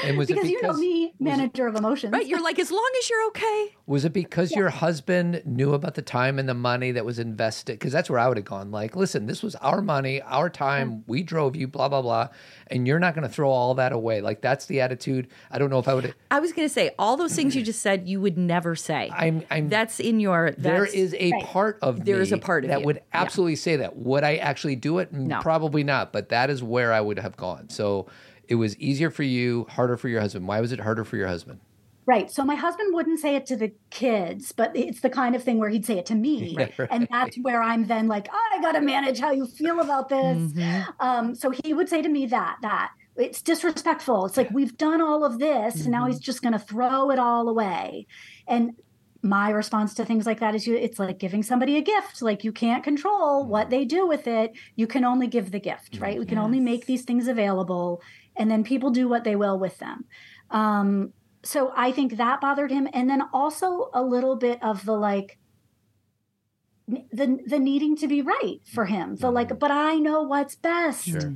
And was because, it you know because me, was it- manager of emotions. Right, you're like, as long as you're okay. Was it because your husband knew about the time and the money that was invested? Because that's where I would have gone. Like, listen, this was our money, our time. We drove you, blah blah blah, and you're not going to throw all that away. Like that's the attitude. I don't know if I would. I was going to say all those things you just said you would never say. I'm. I'm. that's in your. That's, there is a right. part of There me is a part of that you. would Yeah. absolutely say that. Would I actually do it? No. Probably not. But that is where I would have gone. So it was easier for you, harder for your husband. Why was it harder for your husband? Right. So my husband wouldn't say it to the kids, but it's the kind of thing where he'd say it to me. Right, right. And that's where I'm then like, I got to manage how you feel about this. Mm-hmm. Um, so he would say to me that, that it's disrespectful. It's like, we've done all of this and now Mm-hmm. he's just going to throw it all away. And my response to things like that is you it's like giving somebody a gift. Like you can't control Mm-hmm. what they do with it. You can only give the gift right? We can only make these things available and then people do what they will with them. Um so i think that bothered him. And then also a little bit of the like the the needing to be right for him. The like but i know what's best. Sure.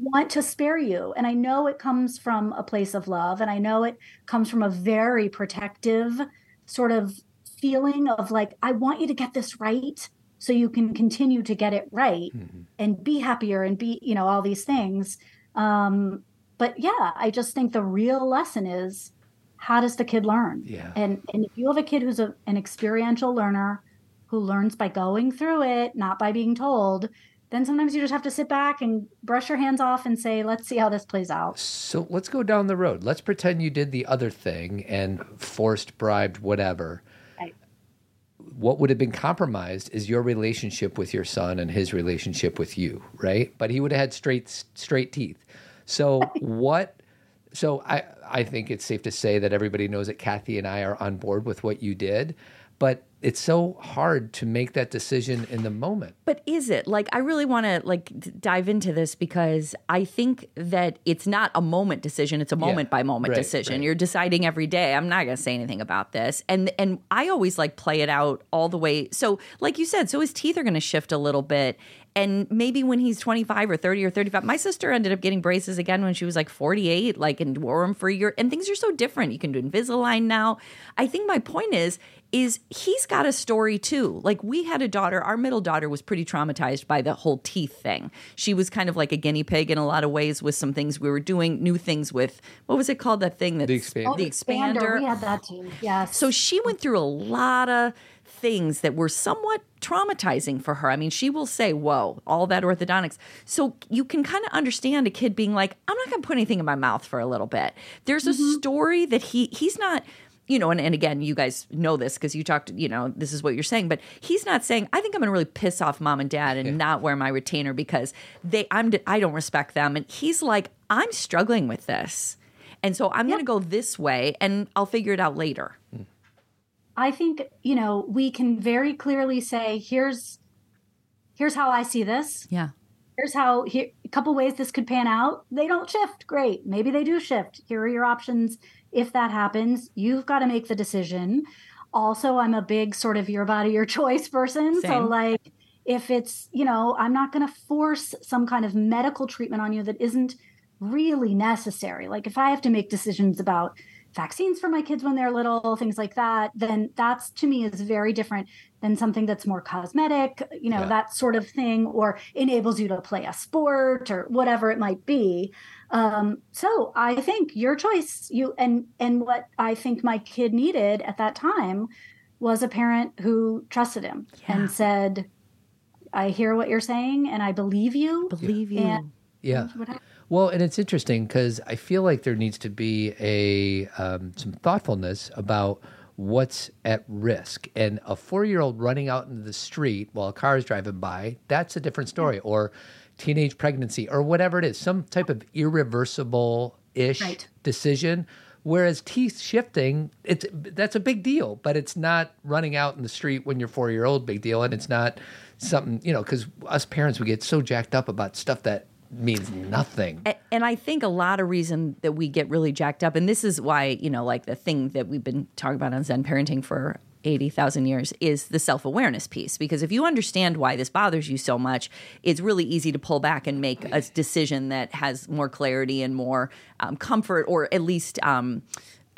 want to spare you. And I know it comes from a place of love. And I know it comes from a very protective sort of feeling of like, I want you to get this right so you can continue to get it right Mm-hmm. and be happier and be, you know, all these things. Um, but yeah, I just think the real lesson is how does the kid learn? Yeah. And and if you have a kid who's a, an experiential learner who learns by going through it, not by being told, then sometimes you just have to sit back and brush your hands off and say, let's see how this plays out. So let's go down the road. Let's pretend you did the other thing and forced, bribed, whatever. Right. What would have been compromised is your relationship with your son and his relationship with you, right? But he would have had straight straight teeth. So what? So I I think it's safe to say that everybody knows that Cathy and I are on board with what you did. but it's so hard to make that decision in the moment. But is it like I really want to like dive into this because I think that it's not a moment decision; it's a moment by moment right, decision. right. You're deciding every day. I'm not going to say anything about this, and and I always like play it out all the way. So, like you said, so his teeth are going to shift a little bit, and maybe when he's 25 or 30 or 35, my sister ended up getting braces again when she was like 48, like and wore them for a year. And things are so different. You can do Invisalign now. I think my point is is he's got a story too. Like we had a daughter, our middle daughter was pretty traumatized by the whole teeth thing. She was kind of like a guinea pig in a lot of ways with some things we were doing, new things with what was it called that thing that The expander. Oh, the expander. We had that too. Yes. So she went through a lot of things that were somewhat traumatizing for her. I mean, she will say, Whoa, all that orthodontics. So you can kind of understand a kid being like, I'm not going to put anything in my mouth for a little bit. There's a mm-hmm. story that he, he's not. You know, and, and again, you guys know this because you talked, you know, this is what you're saying, but he's not saying, I think I'm going to really piss off mom and dad and not wear my retainer because they, I'm, I don't respect them. And he's like, I'm struggling with this. And so I'm going to go this way and I'll figure it out later. Hmm. I think, you know, we can very clearly say, here's here's how I see this. Yeah. Here's how here a couple ways this could pan out. They don't shift. Great. Maybe they do shift. Here are your options. If that happens, you've got to make the decision. Also, I'm a big sort of your body, your choice person. So like if it's, you know, I'm not going to force some kind of medical treatment on you that isn't really necessary. Like if I have to make decisions about vaccines for my kids when they're little, things like that, then that's to me is very different than something that's more cosmetic, you know, Yeah. that sort of thing, or enables you to play a sport or whatever it might be. Um, so I think your choice, you and and what I think my kid needed at that time was a parent who trusted him Yeah. and said, I hear what you're saying and I believe you. Believe you. And- Yeah. Well, and it's interesting because I feel like there needs to be a um, some thoughtfulness about what's at risk. And a four year old running out into the street while a car is driving by, that's a different story. Or teenage pregnancy or whatever it is, some type of irreversible ish Right. decision. Whereas teeth shifting, it's that's a big deal, but it's not running out in the street when you're four year old big deal, and it's not something you know because us parents we get so jacked up about stuff that means nothing. And I think a lot of reason that we get really jacked up, and this is why, you know, like the thing that we've been talking about on Zen parenting for 80,000 years is the self awareness piece. Because if you understand why this bothers you so much, it's really easy to pull back and make a decision that has more clarity and more um, comfort, or at least. Um,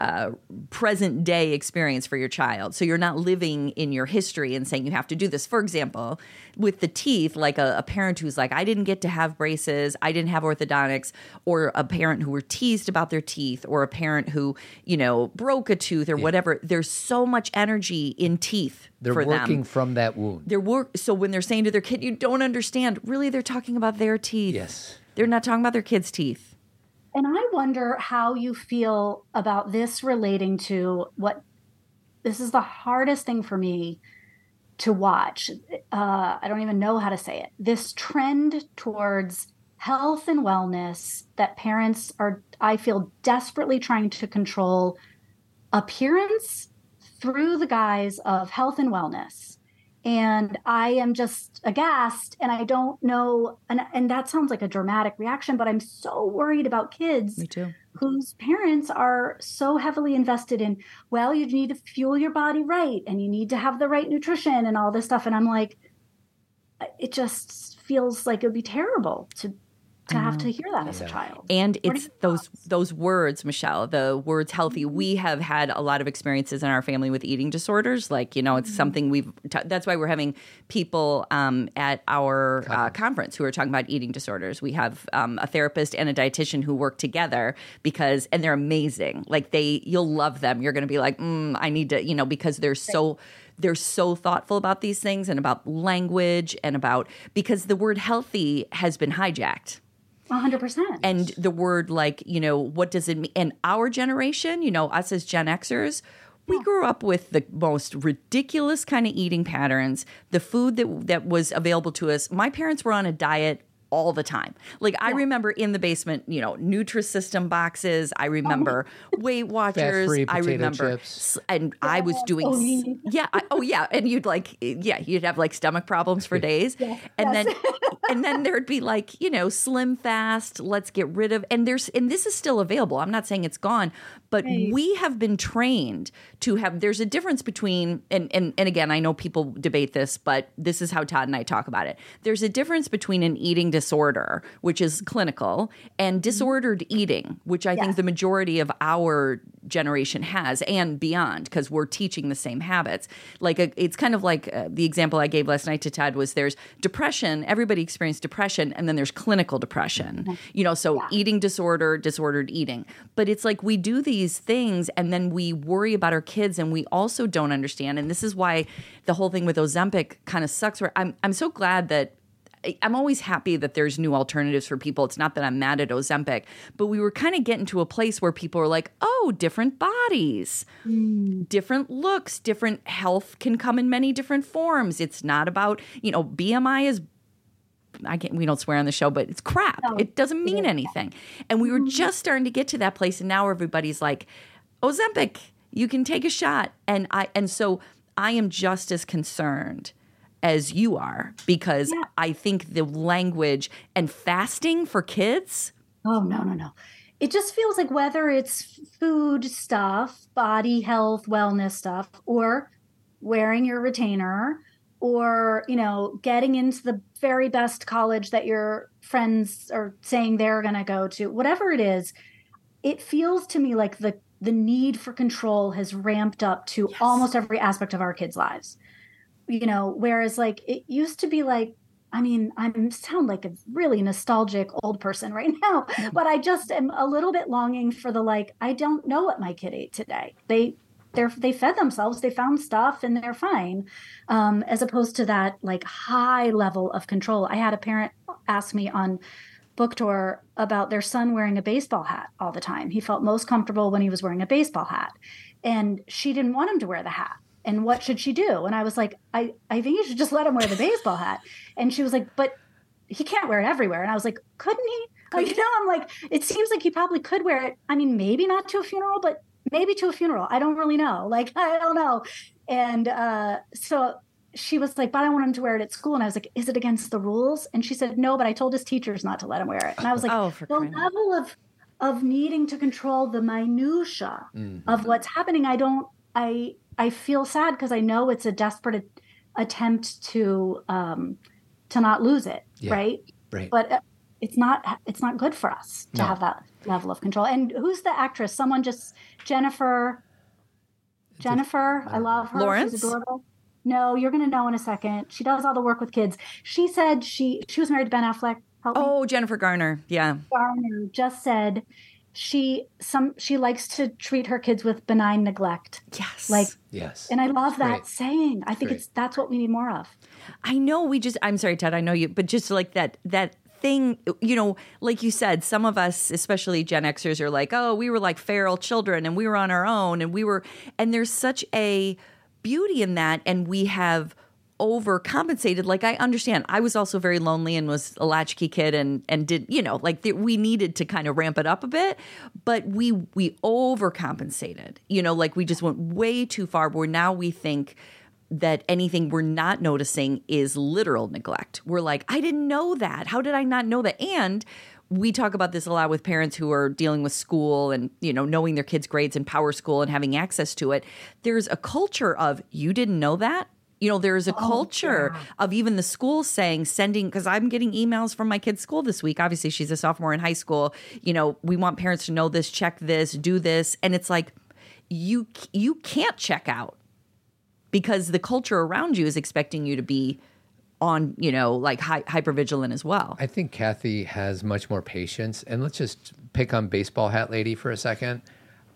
uh, present day experience for your child. So you're not living in your history and saying you have to do this. For example, with the teeth, like a, a parent who's like, I didn't get to have braces, I didn't have orthodontics, or a parent who were teased about their teeth, or a parent who, you know, broke a tooth or whatever. There's so much energy in teeth They're working them. from that wound. They're work. So when they're saying to their kid, "You don't understand," really, they're talking about their teeth. Yes. they're not talking about their kids' teeth. And I wonder how you feel about this relating to what this is the hardest thing for me to watch. Uh, I don't even know how to say it. This trend towards health and wellness that parents are, I feel, desperately trying to control appearance through the guise of health and wellness. And I am just aghast and I don't know. And, and that sounds like a dramatic reaction, but I'm so worried about kids Me too. whose parents are so heavily invested in, well, you need to fuel your body right and you need to have the right nutrition and all this stuff. And I'm like, it just feels like it would be terrible to to have to hear that as a child. and What it's those thoughts? those words michelle the words healthy. We have had a lot of experiences in our family with eating disorders. Like you know it's something we've t- that's why we're having people um, at our uh, conference. who are talking about eating disorders. We have um, a therapist and a dietitian who work together because and they're amazing. Like they you'll love them. You're going to be like mm, i need to you know because they're so they're so thoughtful about these things and about language and about because the word healthy has been hijacked 100%. and the word like you know what does it mean? And our generation you know us as gen xers we grew up with the most ridiculous kind of eating patterns. The food that that was available to us my parents were on a diet all the time. Like I remember in the basement, you know, Nutrisystem boxes. I remember Weight Watchers. I remember, chips. and I was doing, Oh, yeah. yeah, I, oh yeah, and you'd like, eh, yeah, you'd have like stomach problems for days, and then, and then there'd be like, you know, Slim Fast. Let's get rid of, and there's, and this is still available. I'm not saying it's gone, but we have been trained to have. There's a difference between, and and and again, I know people debate this, but this is how Todd and I talk about it. There's a difference between an eating disorder, which is clinical, and mm-hmm. disordered eating, which I think the majority of our generation has and beyond because we're teaching the same habits. Like a, it's kind of like uh, the example i gave last night to Todd was there's depression everybody experienced depression and then there's clinical depression mm-hmm. you know so eating disorder disordered eating. But it's like we do these things and then we worry about our kids and we also don't understand and this is why the whole thing with ozempic kind of sucks where i'm, I'm so glad that I'm always happy that there's new alternatives for people. It's not that I'm mad at Ozempic, but we were kind of getting to a place where people are like, oh, different bodies, mm. different looks, different health can come in many different forms. It's not about, you know, BMI is I can't, we don't swear on the show, but it's crap. it doesn't mean anything. And we were mm-hmm. just starting to get to that place, and now everybody's like, Ozempic, you can take a shot. And I and so I am just as concerned as you are because I think the language and fasting for kids. Oh, no, no, no. It just feels like whether it's food stuff, body health, wellness stuff, or wearing your retainer, or, you know, getting into the very best college that your friends are saying they're going to go to, whatever it is, it feels to me like the the need for control has ramped up to almost every aspect of our kids' lives. You know, whereas like it used to be like I mean, I sound like a really nostalgic old person right now, but I just am a little bit longing for the like. I don't know what my kid ate today. They they're they fed themselves, they found stuff, and they're fine. Um, as opposed to that like high level of control. I had a parent ask me on book tour about their son wearing a baseball hat all the time. He felt most comfortable when he was wearing a baseball hat, and she didn't want him to wear the hat and what should she do? And I was like, I, I think you should just let him wear the baseball hat. And she was like, but he can't wear it everywhere. And I was like, couldn't he? Like, you know, I'm like, it seems like he probably could wear it. I mean, maybe not to a funeral, but maybe to a funeral. I don't really know. Like, I don't know. And uh, so she was like, but I want him to wear it at school. And I was like, is it against the rules? And she said, no, but I told his teachers not to let him wear it. And I was like, Oh, the crying out level of of needing to control the minutia of what's happening, I don't. I I feel sad because I know it's a desperate a- attempt to um, to not lose it, Yeah. right? Right. But uh, it's not it's not good for us to No. have that level of control. And who's the actress? Someone just Jennifer. Jennifer, I love her. Lawrence? She's adorable. No, you're gonna know in a second. She does all the work with kids. She said she she was married to Ben Affleck. Help me. Oh, Jennifer Garner. Yeah. Garner just said she some she likes to treat her kids with benign neglect. Yes. Like yes. and I love that great. saying. I think great. it's that's what we need more of. I know we just I'm sorry, Ted, I know you, but just like that that thing, you know, like you said, some of us, especially Gen Xers, are like, oh, we were like feral children and we were on our own and we were and there's such a beauty in that and we have overcompensated like i understand i was also very lonely and was a latchkey kid and and did you know like the, we needed to kind of ramp it up a bit but we we overcompensated you know like we just went way too far where now we think that anything we're not noticing is literal neglect. We're like, I didn't know that. How did I not know that? And we talk about this a lot with parents who are dealing with school and you know knowing their kids' grades in power school and having access to it. There's a culture of you didn't know that. You know, there's a oh, culture of even the school saying, sending, because I'm getting emails from my kid's school this week. Obviously, she's a sophomore in high school. You know, we want parents to know this, check this, do this. And it's like, you you can't check out because the culture around you is expecting you to be on, you know, like hy- hyper vigilant as well. I think Cathy has much more patience. And let's just pick on baseball hat lady for a second.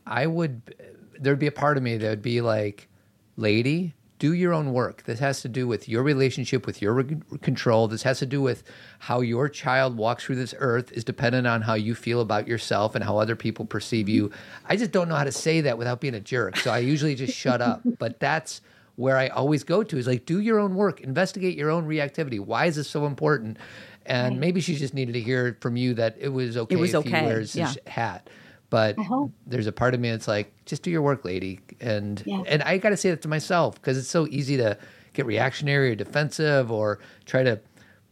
I would, there'd be a part of me that would be like, lady, do your own work. This has to do with your relationship with your re- control. This has to do with how your child walks through this earth is dependent on how you feel about yourself and how other people perceive you. I just don't know how to say that without being a jerk. So I usually just shut up. But that's where I always go to is like, do your own work, investigate your own reactivity. Why is this so important? And maybe she just needed to hear from you that it was okay was if okay, he wears yeah. his hat. But there's a part of me that's like, just do your work, lady. And Yeah. and I got to say that to myself because it's so easy to get reactionary or defensive or try to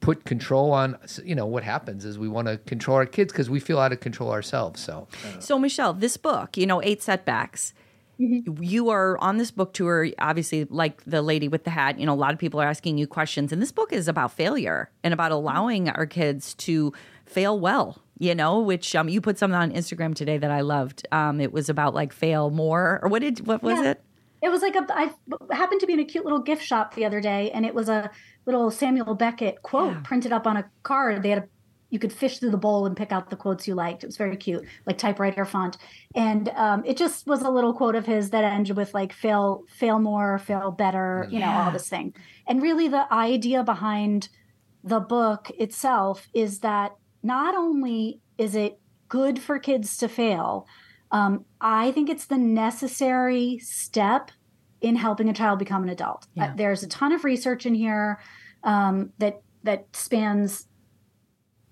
put control on. You know what happens is we want to control our kids because we feel out of control ourselves. So So, Michelle, this book, you know, Eight Setbacks, you are on this book tour, obviously, like the lady with the hat. You know, a lot of people are asking you questions. And this book is about failure and about allowing our kids to fail well, you know, which um, you put something on Instagram today that I loved. Um, it was about like fail more, or what did, what was Yeah. it? It was like a. I happened to be in a cute little gift shop the other day, and it was a little Samuel Beckett quote Yeah. printed up on a card. They had a. You could fish through the bowl and pick out the quotes you liked. It was very cute, like typewriter font, and um, it just was a little quote of his that ended with like "fail, fail more, fail better," you know, Yeah. all this thing. And really, the idea behind the book itself is that not only is it good for kids to fail, um, I think it's the necessary step in helping a child become an adult. Yeah. Uh, there's a ton of research in here um, that that spans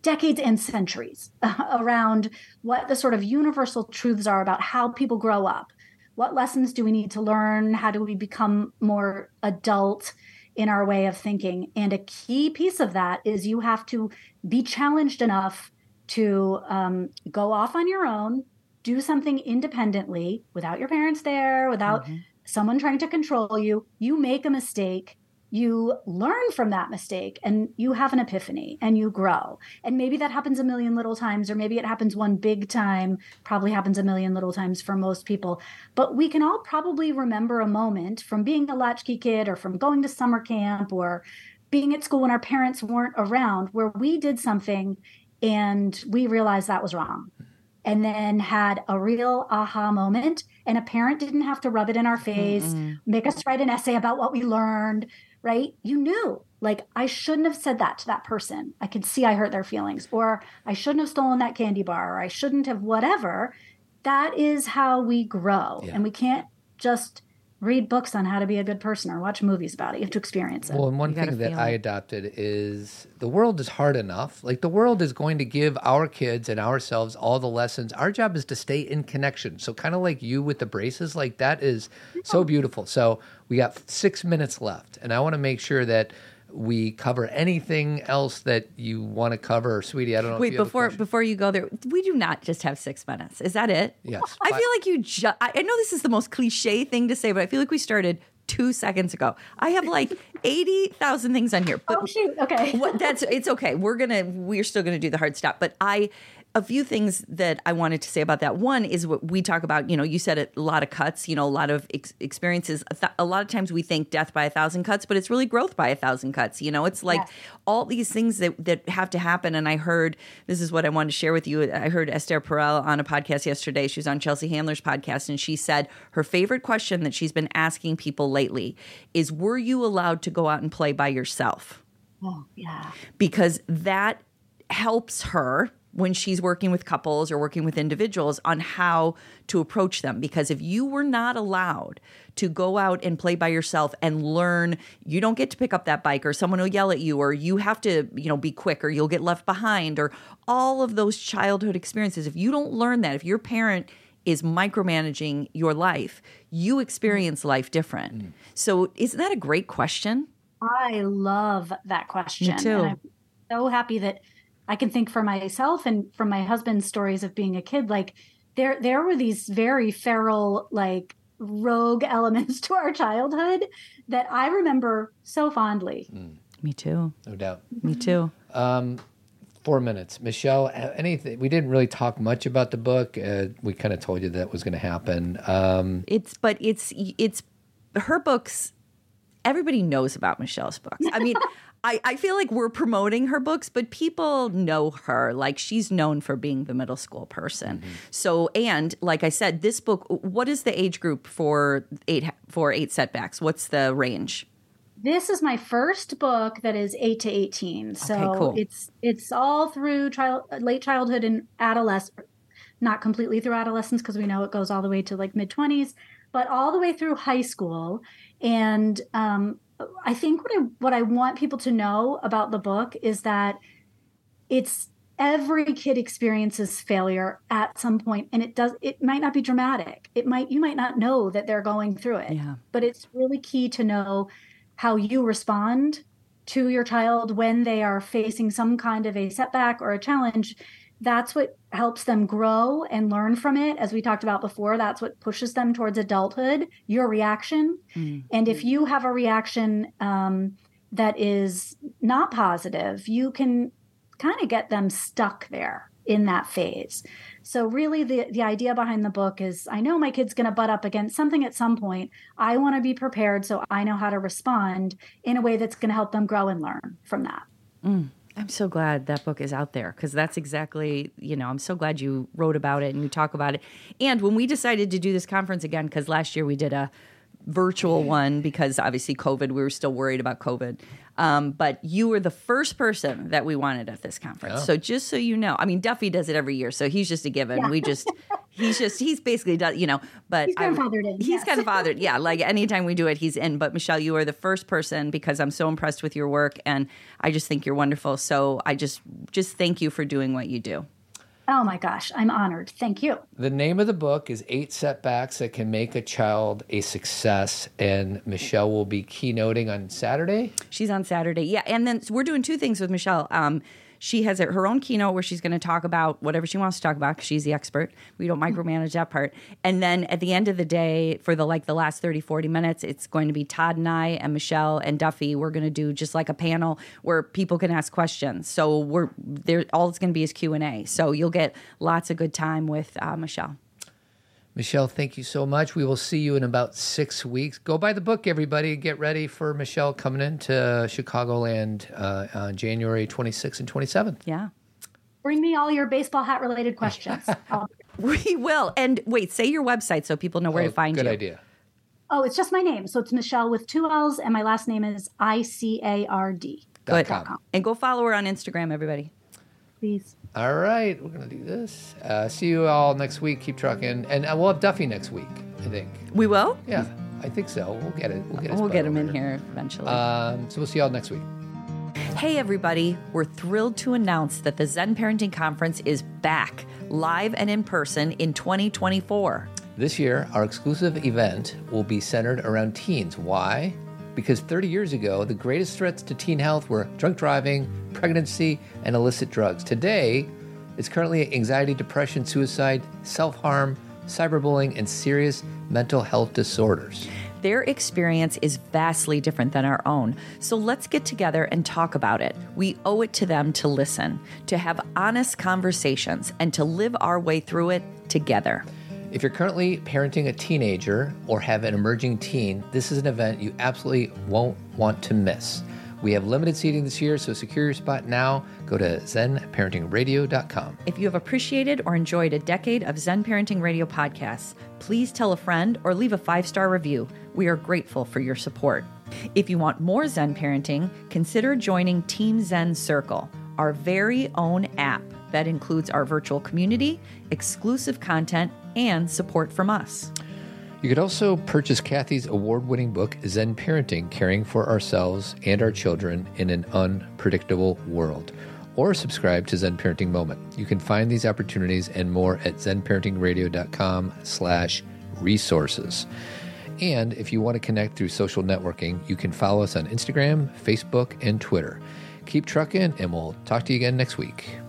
decades and centuries around what the sort of universal truths are about how people grow up. What lessons do we need to learn? How do we become more adult in our way of thinking? And a key piece of that is you have to be challenged enough to um, go off on your own, do something independently without your parents there, without someone trying to control you. You make a mistake, you learn from that mistake, and you have an epiphany and you grow. And maybe that happens a million little times, or maybe it happens one big time, probably happens a million little times for most people. But we can all probably remember a moment from being a latchkey kid or from going to summer camp or being at school when our parents weren't around where we did something and we realized that was wrong and then had a real aha moment and a parent didn't have to rub it in our face make us write an essay about what we learned right? You knew. Like i shouldn't have said that to that person. I could see i hurt their feelings or i shouldn't have stolen that candy bar or i shouldn't have whatever. That is how we grow. Yeah. and we can't just read books on how to be a good person or watch movies about it you have to experience it Well, and one thing that feel I adopted is the world is hard enough. Like the world is going to give our kids and ourselves all the lessons. Our job is to stay in connection. So kind of like you with the braces, like that is so beautiful. So we got six minutes left, and I want to make sure that we cover anything else that you want to cover, sweetie. I don't know. if Wait, you have a before before you go there, we do not just have six minutes. Is that it? Yes. I Fi- feel like you just. I I know this is the most cliche thing to say, but I feel like we started two seconds ago. I have like eighty thousand things on here, but oh shoot okay what that's it's okay. We're gonna we're still gonna do the hard stop. But I a few things that I wanted to say about that. One is what we talk about. You know, you said it, a lot of cuts. You know, a lot of ex- experiences. A, th- a lot of times we think death by a thousand cuts, but it's really growth by a thousand cuts. You know, it's like Yes. all these things that that have to happen. And I heard this is what I wanted to share with you. I heard Esther Perel on a podcast yesterday. She was on Chelsea Handler's podcast, and she said her favorite question that she's been asking people lately is, "Were you allowed to go out and play by yourself?" oh yeah because that helps her when she's working with couples or working with individuals on how to approach them. Because if you were not allowed to go out and play by yourself and learn you don't get to pick up that bike or someone will yell at you or you have to you know be quick or you'll get left behind or all of those childhood experiences. If you don't learn that if your parent is micromanaging your life you experience life different. Mm. So isn't that a great question? I love that question. too. And I'm so happy that I can think for myself and from my husband's stories of being a kid. Like there there were these very feral, like rogue elements to our childhood that I remember so fondly. me too no doubt. me too Four minutes, Michelle. Anything? We didn't really talk much about the book. Uh, we kind of told you that was going to happen. Um, it's but it's it's her books everybody knows about michelle's books i mean I, I feel like we're promoting her books, but people know her. Like she's known for being the middle school person. Mm-hmm. So, and like I said, this book. What is the age group for eight for eight setbacks? What's the range? This is my first book that is 8 to 18. So cool. it's it's all through child late childhood and adolescence not completely through adolescence because we know it goes all the way to like mid 20s, but all the way through high school. And um, I think what I what I want people to know about the book is that it's every kid experiences failure at some point and it does it might not be dramatic it might you might not know that they're going through it Yeah. but it's really key to know how you respond to your child when they are facing some kind of a setback or a challenge that's what helps them grow and learn from it as we talked about before that's what pushes them towards adulthood your reaction Mm. and if you have a reaction um, that is not positive, you can kind of get them stuck there in that phase. So really the the idea behind the book is I know my kid's going to butt up against something at some point. I want to be prepared so I know how to respond in a way that's going to help them grow and learn from that. I'm so glad that book is out there because that's exactly, you know, I'm so glad you wrote about it and you talk about it. And when we decided to do this conference again, because last year we did a virtual one because obviously COVID, we were still worried about COVID. Um, but you were the first person that we wanted at this conference. Oh. So just so you know, I mean, Duffy does it every year, so he's just a given. We just, he's just, he's basically done, you know, but He's I- grandfathered in, He's yes. kind of fathered. Yeah. Like anytime we do it, he's in. But Michelle, you are the first person because I'm so impressed with your work and I just think you're wonderful. So I just, just thank you for doing what you do. Oh my gosh, I'm honored. Thank you. The name of the book is Eight Setbacks That Can Make a Child a Success. And Michelle will be keynoting on Saturday. She's on Saturday. Yeah. And then so we're doing two things with Michelle. Um, she has her own keynote where she's going to talk about whatever she wants to talk about because she's the expert. We don't micromanage that part. And then at the end of the day, for the like the last 30, 40 minutes, it's going to be Todd and I and Michelle and Duffy. We're going to do just like a panel where people can ask questions. So we're there. All it's going to be is Q and A. So you'll get lots of good time with uh, Michelle. Michelle, thank you so much. We will see you in about six weeks. Go buy the book, everybody. Get ready for Michelle coming into Chicagoland uh, on January 26th and 27th. Yeah. Bring me all your baseball hat related questions. We will. And wait, say your website so people know where Oh, to find good you. idea. oh, it's just my name. So it's Michelle with two L's, and my last name is I C A R D. Good. And go follow her on Instagram, everybody. Please. All right, we're going to do this. Uh, see you all next week. Keep trucking. And uh, we'll have Duffy next week, I think. We will. Yeah, I think so. We'll get it. We'll get, We'll get him in here eventually. Um, so we'll see y'all next week. hey, everybody. We're thrilled to announce that the Zen Parenting Conference is back, live and in person in 2024. This year, our exclusive event will be centered around teens. Why? Because 30 years ago, the greatest threats to teen health were drunk driving, pregnancy, and illicit drugs. Today, it's currently anxiety, depression, suicide, self harm, cyberbullying, and serious mental health disorders. Their experience is vastly different than our own. So let's get together and talk about it. We owe it to them to listen, to have honest conversations, and to live our way through it together. If you're currently parenting a teenager or have an emerging teen, this is an event you absolutely won't want to miss. We have limited seating this year, so secure your spot now. Go to zenparentingradio.com. If you have appreciated or enjoyed a decade of Zen Parenting Radio podcasts, please tell a friend or leave a five star review. We are grateful for your support. If you want more Zen parenting, consider joining Team Zen Circle, our very own app that includes our virtual community, exclusive content, and support from us. You could also purchase Cathy's award winning book, Zen Parenting Caring for Ourselves and Our Children in an Unpredictable World, or subscribe to Zen Parenting Moment. You can find these opportunities and more at zenparentingradio.com slash resources. And if you want to connect through social networking, you can follow us on Instagram, Facebook, and Twitter. Keep trucking, and we'll talk to you again next week.